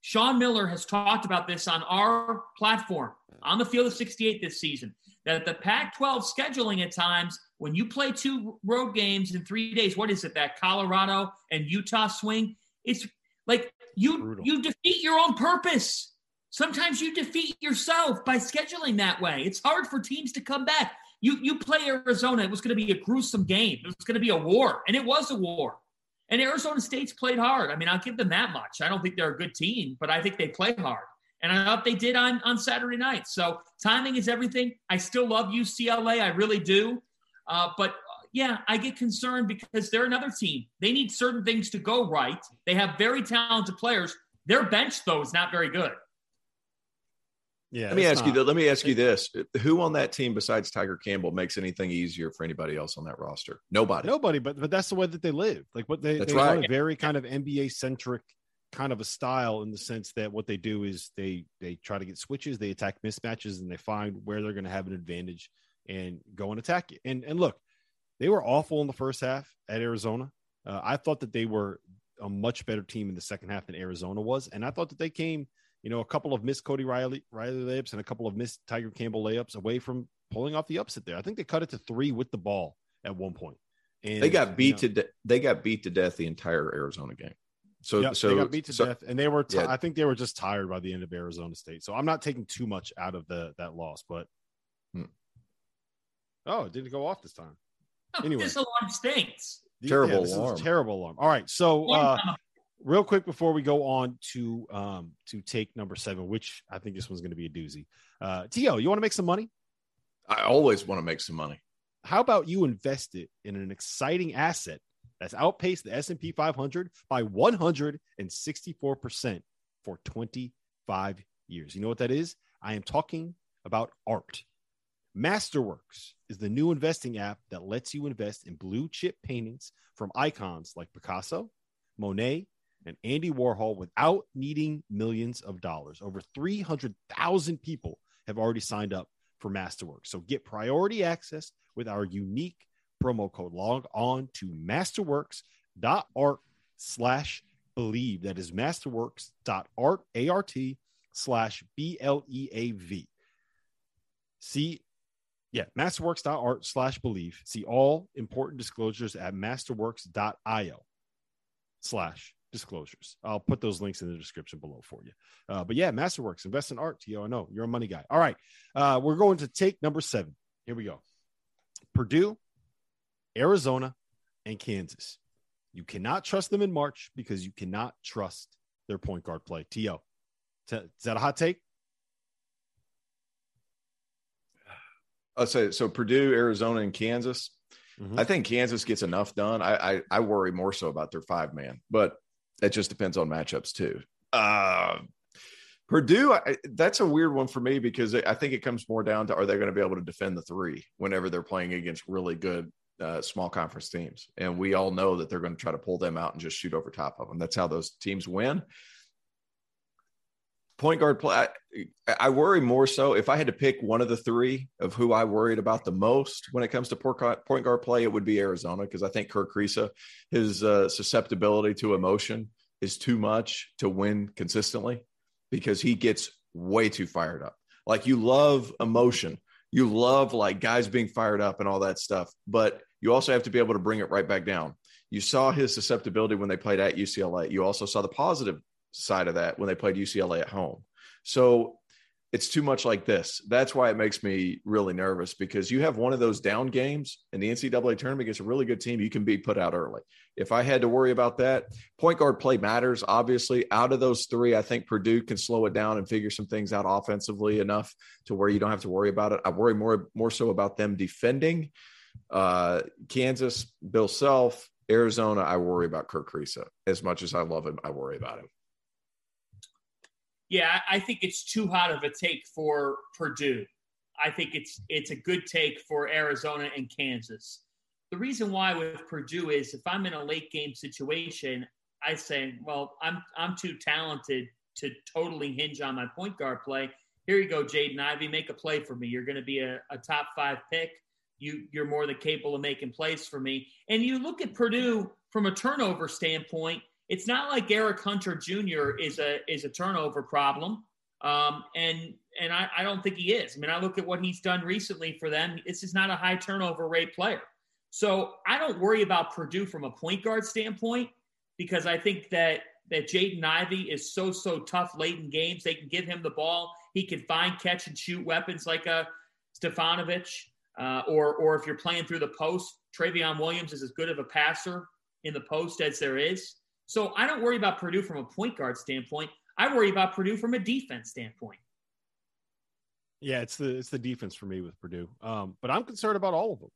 Sean Miller has talked about this on our platform on the field of 68 this season that the Pac 12 scheduling at times, when you play two road games in three days, what is it, that Colorado and Utah swing? It's like you Brutal. you defeat your own purpose. Sometimes you defeat yourself by scheduling that way. It's hard for teams to come back. You you play Arizona. It was going to be a gruesome game. It was going to be a war, and it was a war. And Arizona State's played hard. I mean, I'll give them that much. I don't think they're a good team, but I think they play hard. And I thought they did on, on Saturday night. So timing is everything. I still love UCLA. I really do. Uh, but yeah, I get concerned because they're another team. They need certain things to go right. They have very talented players. Their bench, though, is not very good. Yeah. Let me ask not. you. Let me ask you this: Who on that team besides Tiger Campbell makes anything easier for anybody else on that roster? Nobody. Nobody. But but that's the way that they live. Like what they. That's they right. a very kind of NBA centric kind of a style in the sense that what they do is they they try to get switches, they attack mismatches, and they find where they're going to have an advantage and go and attack it. And and look, they were awful in the first half at Arizona. Uh, I thought that they were a much better team in the second half than Arizona was, and I thought that they came, you know, a couple of missed Cody Riley Riley layups and a couple of missed Tiger Campbell layups away from pulling off the upset there. I think they cut it to three with the ball at one point. And they got beat you know, to de- they got beat to death the entire Arizona game. So, yep, so they got beat to so, death, and they were. T- yeah. I think they were just tired by the end of Arizona State. So I'm not taking too much out of the that loss, but hmm. oh, it didn't go off this time. anyway, this alarm stinks. Terrible yeah, this alarm. Is terrible alarm. All right, so uh, real quick before we go on to um to take number seven, which I think this one's going to be a doozy. Uh, T.O., you want to make some money? I always want to make some money. How about you invest it in an exciting asset that's outpaced the S&P 500 by 164% for 25 years. You know what that is? I am talking about art. Masterworks is the new investing app that lets you invest in blue chip paintings from icons like Picasso, Monet, and Andy Warhol without needing millions of dollars. Over 300,000 people have already signed up for Masterworks. So get priority access with our unique promo code. Log on to masterworks.art slash believe. That is masterworks.art, A-R-T slash B-L-E-A-V. See, yeah, masterworks.art slash believe. See all important disclosures at masterworks.io slash disclosures. I'll put those links in the description below for you. Uh, but yeah, Masterworks, invest in art. Yo, I know you're a money guy. All right. Uh, we're going to take number seven. Here we go. Purdue Arizona, and Kansas. You cannot trust them in March because you cannot trust their point guard play. T.O. Is that a hot take? I'll say so Purdue, Arizona, and Kansas. Mm-hmm. I think Kansas gets enough done. I, I, I worry more so about their five man, but it just depends on matchups too. Uh, Purdue, I, that's a weird one for me because I think it comes more down to are they going to be able to defend the three whenever they're playing against really good uh, small conference teams. And we all know that they're going to try to pull them out and just shoot over top of them. That's how those teams win. Point guard play, I, I worry more so. If I had to pick one of the three of who I worried about the most when it comes to point guard play, it would be Arizona because I think Kerr Kriisa, his uh, susceptibility to emotion is too much to win consistently because he gets way too fired up. Like you love emotion you love like guys being fired up and all that stuff, but you also have to be able to bring it right back down. You saw his susceptibility when they played at UCLA. You also saw the positive side of that when they played UCLA at home. So it's too much like this. That's why it makes me really nervous because you have one of those down games in the NCAA tournament against a really good team, you can be put out early. If I had to worry about that, point guard play matters. Obviously, out of those three, I think Purdue can slow it down and figure some things out offensively enough to where you don't have to worry about it. I worry more more so about them defending. Uh, Kansas, Bill Self, Arizona, I worry about Kerr Kriisa. As much as I love him, I worry about him. Yeah, I think it's too hot of a take for Purdue. I think it's it's a good take for Arizona and Kansas. The reason why with Purdue is if I'm in a late game situation, I say, well, I'm I'm too talented to totally hinge on my point guard play. Here you go, Jaden Ivey, make a play for me. You're going to be a, a top five pick. You you're more than capable of making plays for me. And you look at Purdue from a turnover standpoint it's not like Eric Hunter Jr. is a is a turnover problem. Um, and and I, I don't think he is. I mean, I look at what he's done recently for them. This is not a high turnover rate player. So I don't worry about Purdue from a point guard standpoint because I think that that Jaden Ivey is so so tough late in games. They can give him the ball. He can find catch and shoot weapons like a Stefanovic, uh, or or if you're playing through the post, Trevion Williams is as good of a passer in the post as there is. So I don't worry about Purdue from a point guard standpoint. I worry about Purdue from a defense standpoint. Yeah, it's the it's the defense for me with Purdue. Um, but I'm concerned about all of them.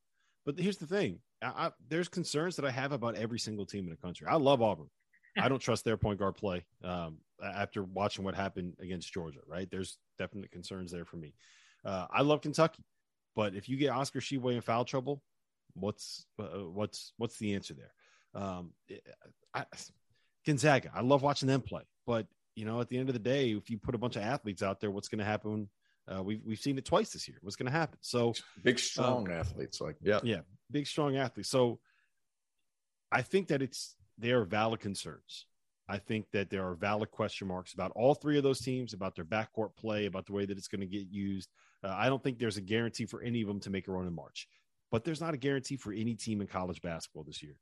But here's the thing: I, I, there's concerns that I have about every single team in the country. I love Auburn. I don't trust their point guard play. Um, after watching what happened against Georgia, right? There's definite concerns there for me. Uh, I love Kentucky, but if you get Oscar Tshiebwe in foul trouble, what's uh, what's what's the answer there? Um, I, Gonzaga. I love watching them play, but you know, at the end of the day, if you put a bunch of athletes out there, what's going to happen? Uh, we've we've seen it twice this year. What's going to happen? So big, strong um, athletes, like yeah, yeah, big, strong athletes. So I think that it's they are valid concerns. I think that there are valid question marks about all three of those teams, about their backcourt play, about the way that it's going to get used. Uh, I don't think there's a guarantee for any of them to make a run in March, but there's not a guarantee for any team in college basketball this year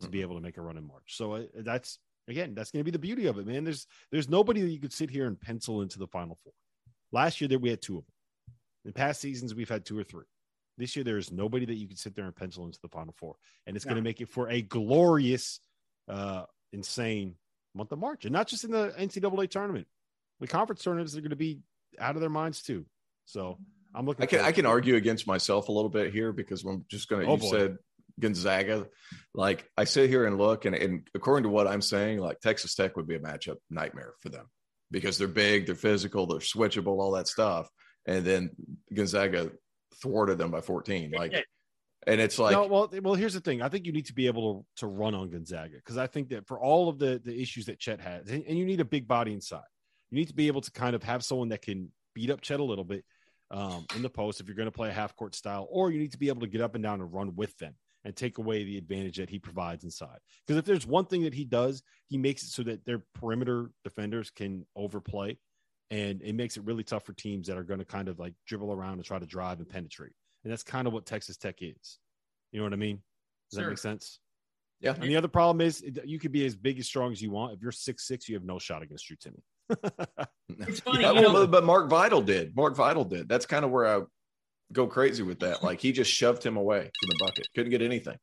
to mm-hmm. be able to make a run in March. So uh, that's again, that's going to be the beauty of it, man. There's there's nobody that you could sit here and pencil into the Final Four. Last year, there we had two of them. In past seasons, we've had two or three. This year, there is nobody that you can sit there and pencil into the Final Four, and it's going to make it for a glorious, uh, insane month of March, and not just in the NCAA tournament. The conference tournaments are going to be out of their minds too. So I'm looking. I can I can argue against myself a little bit here because I'm just going to. Oh, you boy. said Gonzaga. Like I sit here and look, and, and according to what I'm saying, like Texas Tech would be a matchup nightmare for them because they're big, they're physical, they're switchable, all that stuff. And then Gonzaga thwarted them by 14. Like, and it's like, no, well, well, here's the thing. I think you need to be able to, to run on Gonzaga because I think that for all of the the issues that Chet has, and, and, you need a big body inside. You need to be able to kind of have someone that can beat up Chet a little bit um, in the post if you're going to play a half court style, or you need to be able to get up and down and run with them and take away the advantage that he provides inside. Because if there's one thing that he does, he makes it so that their perimeter defenders can overplay. And it makes it really tough for teams that are going to kind of like dribble around and try to drive and penetrate. And that's kind of what Texas Tech is. You know what I mean? Does sure. that make sense? Yeah. And the other problem is you could be as big as strong as you want. If you're six six, you have no shot against Drew Timme. it's funny, yeah, well, but Mark Vital did. Mark Vital did. That's kind of where I go crazy with that. Like he just shoved him away from the bucket. Couldn't get anything.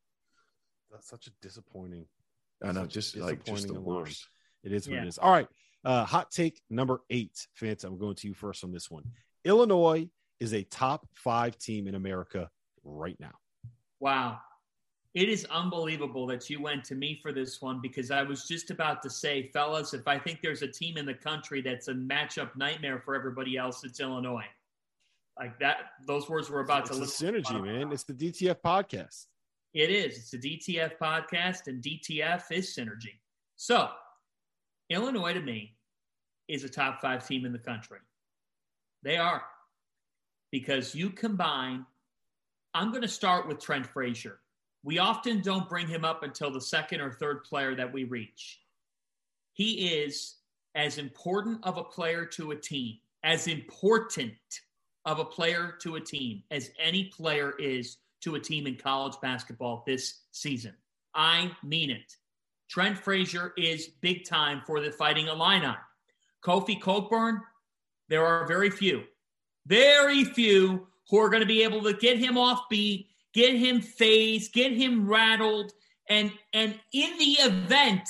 That's such a disappointing. I know, just like just the worst. It is what yeah. it is. All right. Uh, hot take number eight, Fanta. I'm going to you first on this one. Illinois is a top five team in America right now. Wow. It is unbelievable that you went to me for this one because I was just about to say, fellas, if I think there's a team in the country that's a matchup nightmare for everybody else, it's Illinois. Like that, those words were about it's to. It's synergy, man. It's the DTF podcast. It is. It's the DTF podcast, and DTF is synergy. So, Illinois to me is a top five team in the country. They are because you combine. I'm going to start with Trent Frazier. We often don't bring him up until the second or third player that we reach. He is as important of a player to a team, as important of a player to a team as any player is to a team in college basketball this season. I mean it. Trent Frazier is big time for the Fighting Illini. Kofi Cockburn, there are very few, very few who are going to be able to get him off beat, get him phased, get him rattled. And, and in the event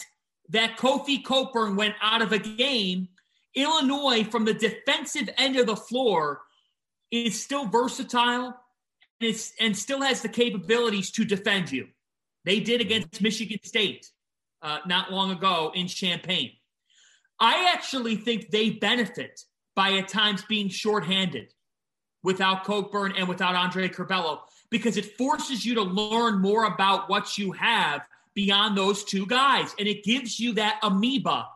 that Kofi Cockburn went out of a game, Illinois, from the defensive end of the floor, is still versatile and, and still has the capabilities to defend you. They did against Michigan State uh, not long ago in Champaign. I actually think they benefit by at times being shorthanded without Cockburn and without Andre Curbelo because it forces you to learn more about what you have beyond those two guys. And it gives you that amoeba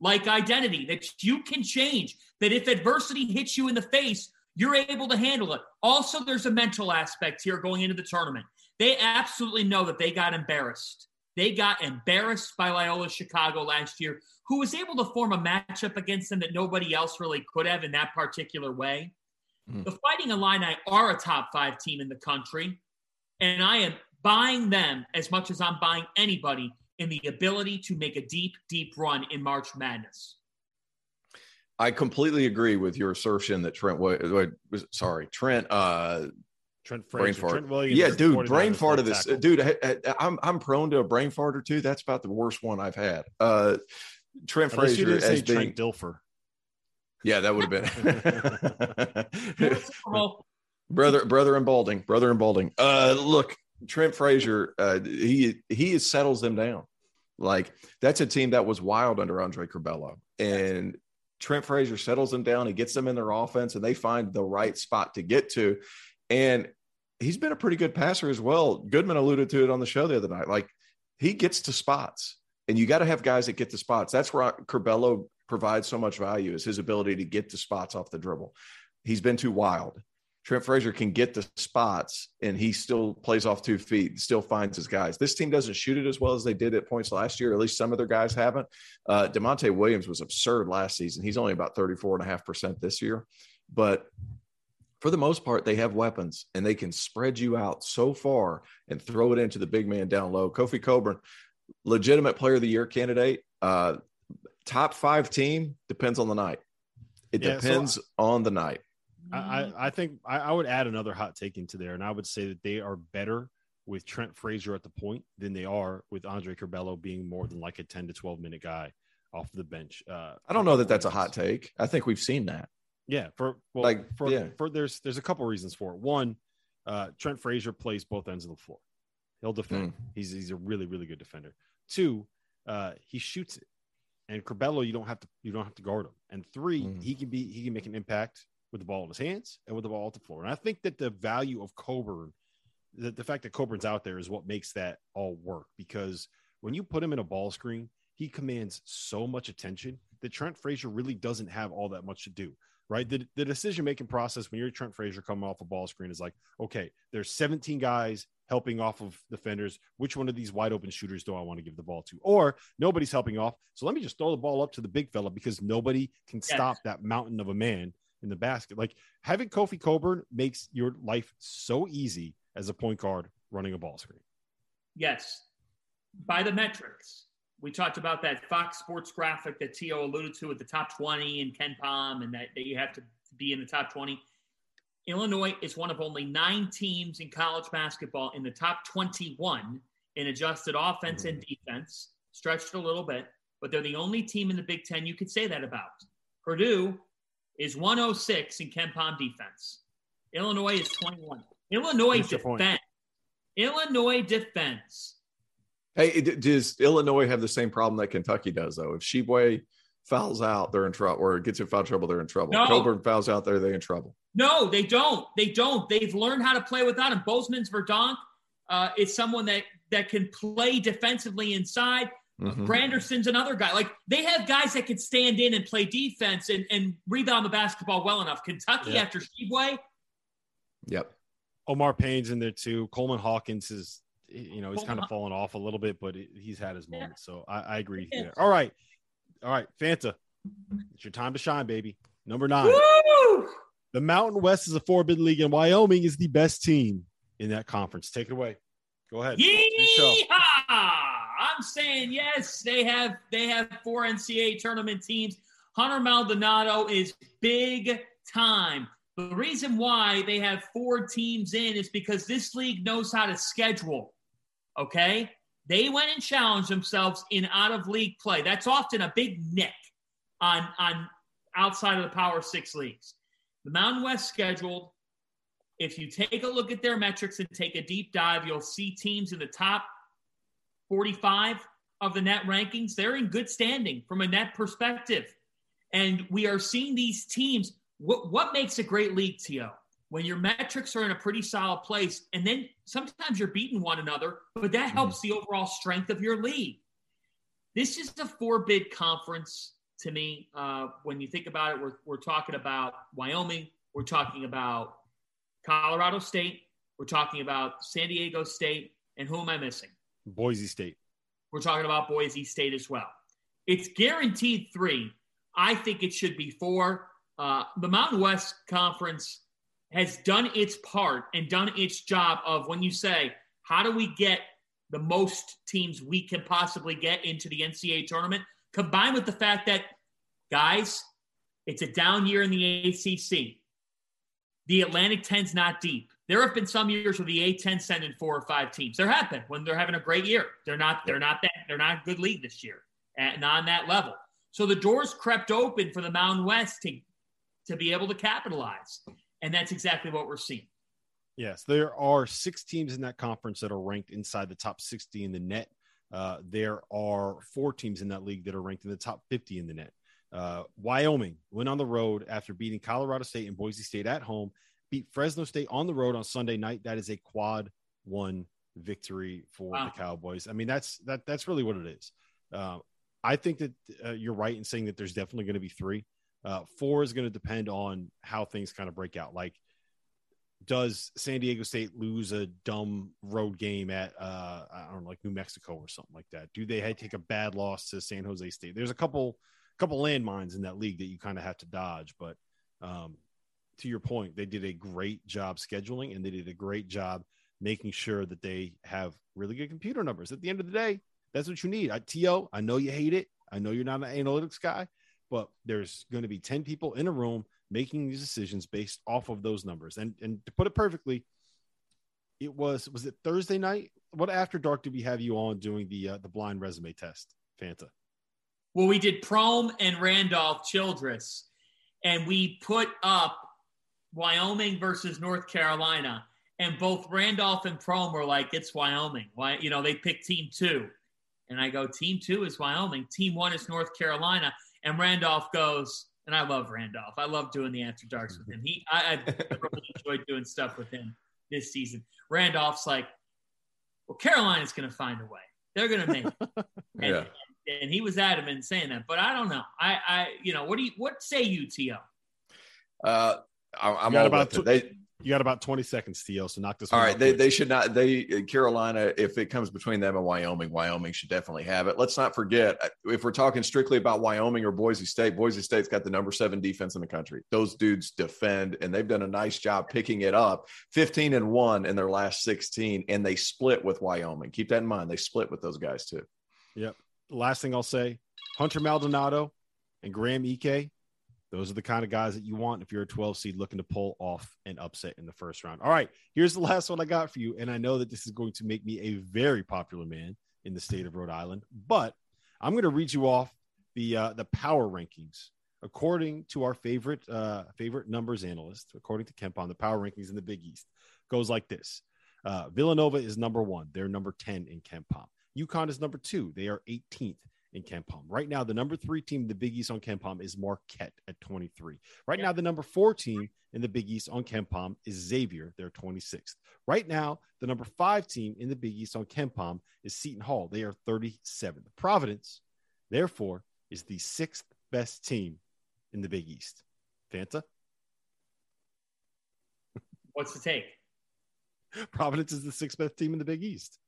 like identity that you can change, that if adversity hits you in the face, you're able to handle it. Also, there's a mental aspect here going into the tournament. They absolutely know that they got embarrassed. They got embarrassed by Loyola Chicago last year, who was able to form a matchup against them that nobody else really could have in that particular way. Mm. The Fighting Illini are a top five team in the country, and I am buying them as much as I'm buying anybody in the ability to make a deep, deep run in March Madness. I completely agree with your assertion that Trent was sorry, Trent uh Trent Frazier, brain fart. Trent Williams, yeah, dude, brain fart of this, tackle. dude. I, am I'm prone to a brain fart or two. That's about the worst one I've had. Uh, Trent Unless Frazier as being Trent Dilfer. Yeah, that would have been brother, brother and Balding, brother and Balding. Uh, look, Trent Frazier, uh, he he settles them down. Like that's a team that was wild under Andre Curbelo, and Trent Frazier settles them down. He gets them in their offense, and they find the right spot to get to. And he's been a pretty good passer as well. Goodman alluded to it on the show the other night. Like he gets to spots, and you got to have guys that get to spots. That's where Curbelo provides so much value is his ability to get to spots off the dribble. He's been too wild. Trent Frazier can get the spots and he still plays off two feet, still finds his guys. This team doesn't shoot it as well as they did at points last year. At least some of their guys haven't. Uh, Da'Monte Williams was absurd last season. He's only about 34.5% this year. But for the most part, they have weapons and they can spread you out so far and throw it into the big man down low. Kofi Cockburn, legitimate player of the year candidate. Uh, top five team depends on the night. It yeah, depends so on the night. I, I think I, I would add another hot take into there, and I would say that they are better with Trent Frazier at the point than they are with Andre Curbelo being more than like a 10 to 12 minute guy off the bench. Uh, I don't know that that's a hot take. I think we've seen that. Yeah. For well, like, for, yeah. for there's, there's a couple reasons for it. One, uh, Trent Frazier plays both ends of the floor. He'll defend. Mm. He's, he's a really, really good defender. Two, uh, he shoots it. And Curbelo, you don't have to, you don't have to guard him. And three, mm. he can be, he can make an impact with the ball in his hands and with the ball at the floor. And I think that the value of Cockburn, the, the fact that Cockburn's out there is what makes that all work because when you put him in a ball screen, he commands so much attention that Trent Frazier really doesn't have all that much to do. Right. The, the decision making process when you're Trent Frazier coming off a ball screen is like, okay, there's 17 guys helping off of defenders. Which one of these wide open shooters do I want to give the ball to? Or nobody's helping off. So let me just throw the ball up to the big fella because nobody can yes. stop that mountain of a man in the basket. Like having Kofi Cockburn makes your life so easy as a point guard running a ball screen. Yes. By the metrics. We talked about that Fox Sports graphic that T.O. alluded to with the top 20 and Ken KenPom and that, that you have to be in the top 20. Illinois is one of only nine teams in college basketball in the top 21 in adjusted offense and mm-hmm. defense, stretched a little bit, but they're the only team in the Big Ten you could say that about. Purdue is 106 in KenPom defense. Illinois is 21. Illinois defense. Illinois defense. Hey, does Illinois have the same problem that Kentucky does, though? If Tshiebwe fouls out, they're in trouble, or gets in foul trouble, they're in trouble. No. Cockburn fouls out there, they're in trouble. No, they don't. They don't. They've learned how to play without him. Bosmans-Verdonk uh, is someone that that can play defensively inside. Mm-hmm. Grandison's another guy. Like they have guys that can stand in and play defense and, and rebound the basketball well enough. Kentucky yeah. after Tshiebwe. Yep. Omar Payne's in there too. Coleman Hawkins is, you know, he's kind of fallen off a little bit, but he's had his moments. Yeah. So I, I agree yeah. All right. All right. Fanta, it's your time to shine, baby. Number nine. Woo! The Mountain West is a four bid league, and Wyoming is the best team in that conference. Take it away. Go ahead. Yeehaw! I'm saying yes. They have they have four NCAA tournament teams. Hunter Maldonado is big time. The reason why they have four teams in is because this league knows how to schedule. Okay? They went and challenged themselves in out of league play. That's often a big nick on, on outside of the Power Six leagues. The Mountain West scheduled, if you take a look at their metrics and take a deep dive, you'll see teams in the top 45 of the net rankings. They're in good standing from a net perspective. And we are seeing these teams. What, what makes a great league, T.O.? when your metrics are in a pretty solid place, and then sometimes you're beating one another, but that helps mm-hmm. the overall strength of your league. This is a four bid conference to me. Uh, when you think about it, we're, we're talking about Wyoming, we're talking about Colorado State, we're talking about San Diego State, and who am I missing? Boise State. We're talking about Boise State as well. It's guaranteed three. I think it should be four. Uh, the Mountain West Conference has done its part and done its job of when you say, how do we get the most teams we can possibly get into the NCAA tournament, combined with the fact that, guys, it's a down year in the ACC. The Atlantic 10's not deep. There have been some years where the A10 sent sending four or five teams. There have been when they're having a great year. They're not. They're not that. They're not a good league this year, and on that level. So the doors crept open for the Mountain West to to be able to capitalize. And that's exactly what we're seeing. Yes, there are six teams in that conference that are ranked inside the top 60 in the net. Uh, there are four teams in that league that are ranked in the top 50 in the net. Uh, Wyoming went on the road after beating Colorado State and Boise State at home, beat Fresno State on the road on Sunday night. That is a quad one victory for wow. the Cowboys. I mean, that's that that's really what it is. Uh, I think that uh, you're right in saying that there's definitely going to be three. Uh, four is going to depend on how things kind of break out. Like, does San Diego State lose a dumb road game at uh, I don't know, like New Mexico or something like that? Do they take a bad loss to San Jose State? There's a couple couple landmines in that league that you kind of have to dodge. But um, to your point, they did a great job scheduling and they did a great job making sure that they have really good computer numbers. At the end of the day, that's what you need. I, To, I know you hate it. I know you're not an analytics guy, but there's going to be 10 people in a room making these decisions based off of those numbers. And and to put it perfectly, it was was it Thursday night? What after dark did we have you on doing the uh, the blind resume test, Fanta? Well, we did Prohm and Randolph Childress, and we put up Wyoming versus North Carolina, and both Randolph and Prohm were like, "It's Wyoming." Why? You know, they picked Team Two, and I go, "Team Two is Wyoming. Team One is North Carolina." And Randolph goes, and I love Randolph. I love doing the After Darks with him. He, I, I really enjoyed doing stuff with him this season. Randolph's like, well, Carolina's going to find a way. They're going to make it. And, yeah. and he was adamant saying that, but I don't know. I, I, you know, what do you, what say you, To? Uh, I'm all about tw- they you got about 20 seconds, Theo. So knock this. All right, they, they should not. They Carolina, if it comes between them and Wyoming, Wyoming should definitely have it. Let's not forget uh, if we're talking strictly about Wyoming or Boise State. Boise State's got the number seven defense in the country. Those dudes defend, and they've done a nice job picking it up. 15 and one in their last 16, and they split with Wyoming. Keep that in mind. They split with those guys too. Yep. Last thing I'll say: Hunter Maldonado and Graham Ike those are the kind of guys that you want if you're a 12 seed looking to pull off an upset in the first round. All right, here's the last one I got for you. And I know that this is going to make me a very popular man in the state of Rhode Island, but I'm going to read you off the uh, the power rankings according to our favorite uh, favorite numbers analyst, according to KenPom, the power rankings in the Big East goes like this: uh, Villanova is number one; they're number ten in KenPom. UConn is number two; they are 18th in KenPom. Right now, the number three team in the Big East on KenPom is Marquette at 23. Right yeah. now, the number four team in the Big East on KenPom is Xavier. They're 26th. Right now, the number five team in the Big East on KenPom is Seton Hall. They are 37th. Providence, therefore, is the sixth best team in the Big East. Fanta? What's the take? Providence is the sixth best team in the Big East.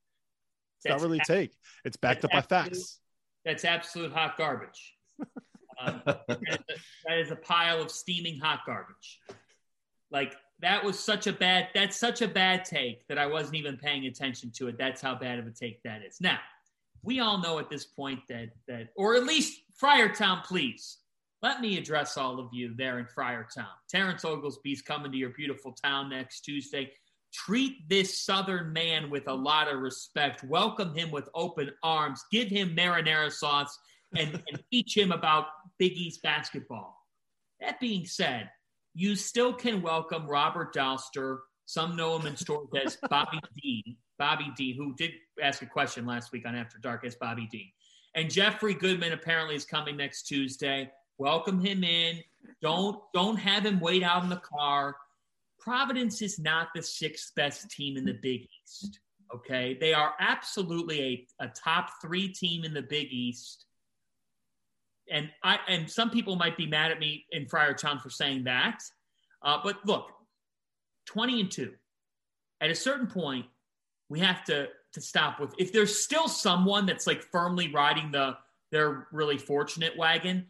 It's that's not really a take. It's backed up by facts that's absolute hot garbage. Um, that, is a, that is a pile of steaming hot garbage. Like that was such a bad that's such a bad take that I wasn't even paying attention to it. That's how bad of a take that is. Now, we all know at this point that that or at least Friartown, please. Let me address all of you there in Friartown. Terrence Oglesby's coming to your beautiful town next Tuesday. Treat this Southern man with a lot of respect. Welcome him with open arms. Give him marinara sauce and, and teach him about Big East basketball. That being said, you still can welcome Robert Dauster. Some know him in stores as Bobby D. Bobby D, who did ask a question last week on After Dark as Bobby D. And Jeffrey Goodman apparently is coming next Tuesday. Welcome him in. Don't don't have him wait out in the car. Providence is not the sixth best team in the Big East. Okay. They are absolutely a, a top three team in the Big East. And I and some people might be mad at me in Friartown for saying that. Uh, but look, 20 and 2. At a certain point, we have to to stop with if there's still someone that's like firmly riding the they're really fortunate wagon,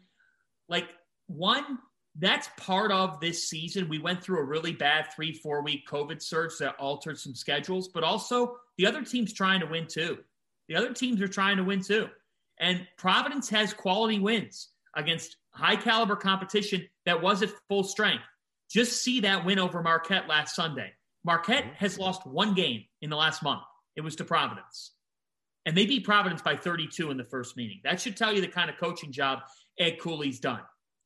like one that's part of this season. We went through a really bad three, four week COVID surge that altered some schedules, but also the other team's trying to win too. The other teams are trying to win too. And Providence has quality wins against high caliber competition that was at full strength. Just see that win over Marquette last Sunday. Marquette mm-hmm. has lost one game in the last month. It was to Providence. And they beat Providence by 32 in the first meeting. That should tell you the kind of coaching job Ed Cooley's done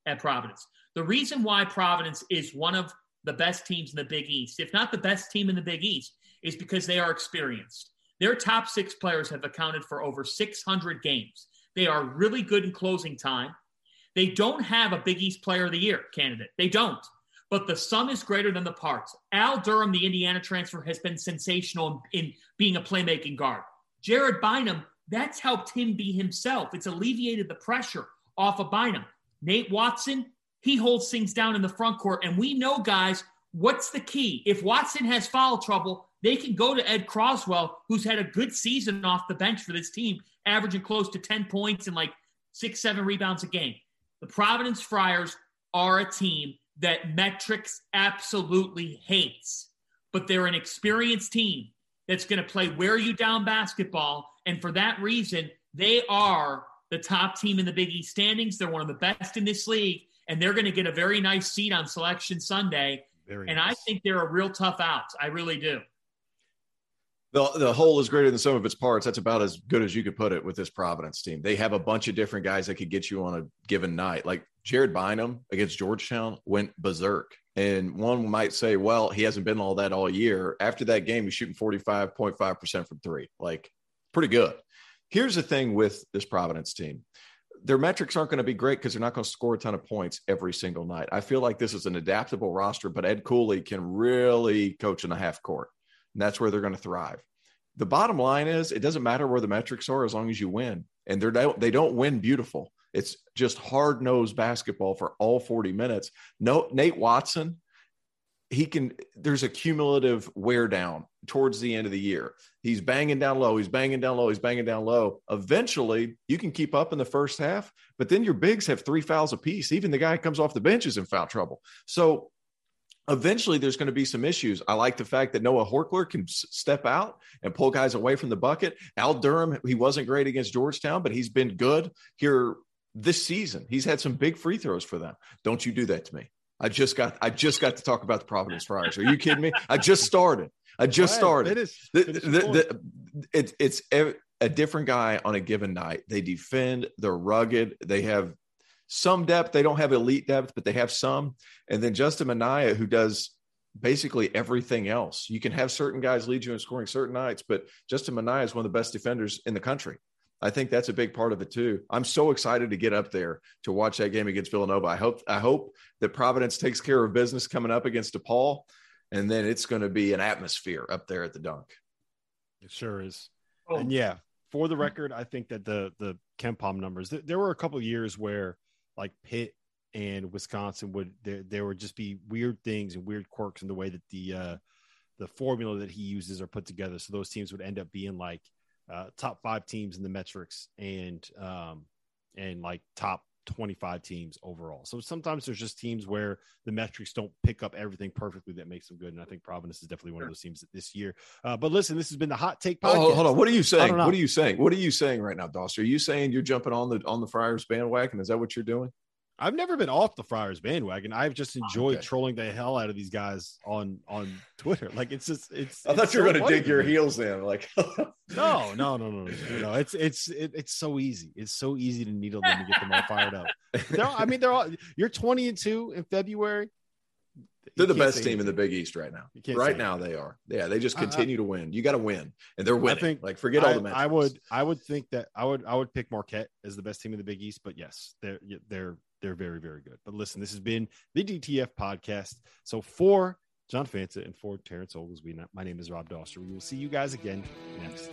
at Providence. The reason why Providence is one of the best teams in the Big East, if not the best team in the Big East, is because they are experienced. Their top six players have accounted for over 600 games. They are really good in closing time. They don't have a Big East Player of the Year candidate. They don't. But the sum is greater than the parts. Al Durham, the Indiana transfer, has been sensational in, in being a playmaking guard. Jared Bynum, that's helped him be himself. It's alleviated the pressure off of Bynum. Nate Watson, he holds things down in the front court. And we know, guys, what's the key? If Watson has foul trouble, they can go to Ed Croswell, who's had a good season off the bench for this team, averaging close to 10 points and like six, seven rebounds a game. The Providence Friars are a team that metrics absolutely hates, but they're an experienced team that's going to play wear you down basketball. And for that reason, they are the top team in the Big East standings. They're one of the best in this league, and they're going to get a very nice seat on Selection Sunday. Very and nice. I think they're a real tough out. I really do. The, the whole is greater than some of its parts. That's about as good as you could put it with this Providence team. They have a bunch of different guys that could get you on a given night. Like Jared Bynum against Georgetown went berserk. And one might say, well, he hasn't been all that all year. After that game, he's shooting 45.5% from three. Like, pretty good. Here's the thing with this Providence team their metrics aren't going to be great because they're not going to score a ton of points every single night. I feel like this is an adaptable roster, but Ed Cooley can really coach in the half court, and that's where they're going to thrive. The bottom line is, it doesn't matter where the metrics are as long as you win, and they're they don't win beautiful. It's just hard nosed basketball for all 40 minutes. No, Nate Watson he can there's a cumulative wear down towards the end of the year. He's banging down low he's banging down low he's banging down low. Eventually you can keep up in the first half but then your bigs have three fouls apiece. Even the guy who comes off the bench is in foul trouble. So eventually there's going to be some issues. I like the fact that noah Horchler can step out and pull guys away from the bucket. Al durham he wasn't great against georgetown but he's been good here this season. He's had some big free throws for them. Don't you do that to me I just got I just got to talk about the Providence Friars. Are you kidding me? I just started. I just started. Finish, finish the, the, the, it, it's a different guy on a given night. They defend. They're rugged. They have some depth. They don't have elite depth, but they have some. And then Justin Minaya, who does basically everything else. You can have certain guys lead you in scoring certain nights, but Justin Minaya is one of the best defenders in the country. I think that's a big part of it too. I'm so excited to get up there to watch that game against Villanova. I hope I hope that Providence takes care of business coming up against DePaul, and then it's going to be an atmosphere up there at the dunk. It sure is. Oh. And yeah, for the record, I think that the the KenPom numbers. There were a couple years where like Pitt and Wisconsin would there there would just be weird things and weird quirks in the way that the uh the formula that he uses are put together. So those teams would end up being like uh, top five teams in the metrics and um, and like top 25 teams overall. So sometimes there's just teams where the metrics don't pick up everything perfectly that makes them good. And I think Providence is definitely one of those teams this year. Uh, but listen, this has been the hot take podcast. Oh, hold on. What are you saying? What are you saying? What are you saying right now, Doss? Are you saying you're jumping on the on the Friars bandwagon? Is that what you're doing? I've never been off the Friars bandwagon. I've just ah, enjoyed okay. trolling the hell out of these guys on on Twitter. Like it's just it's. I thought it's you were so going to dig your heels in. Like no, no, no, no, no. It's it's it, it's so easy. It's so easy to needle them to get them all fired up. They're, I mean, they're all. You're 20 and two in February. They're the best team in the Big East right now. Right now, they are. Yeah, they just continue I, to win. You got to win, and they're winning. I think, like forget I, all the metrics. I would, I would think that I would, I would pick Marquette as the best team in the Big East. But yes, they're they're they're very, very good. But listen, this has been the DTF podcast. So for John Fanta and for Terrence Oglesby, my name is Rob Dauster. We will see you guys again next.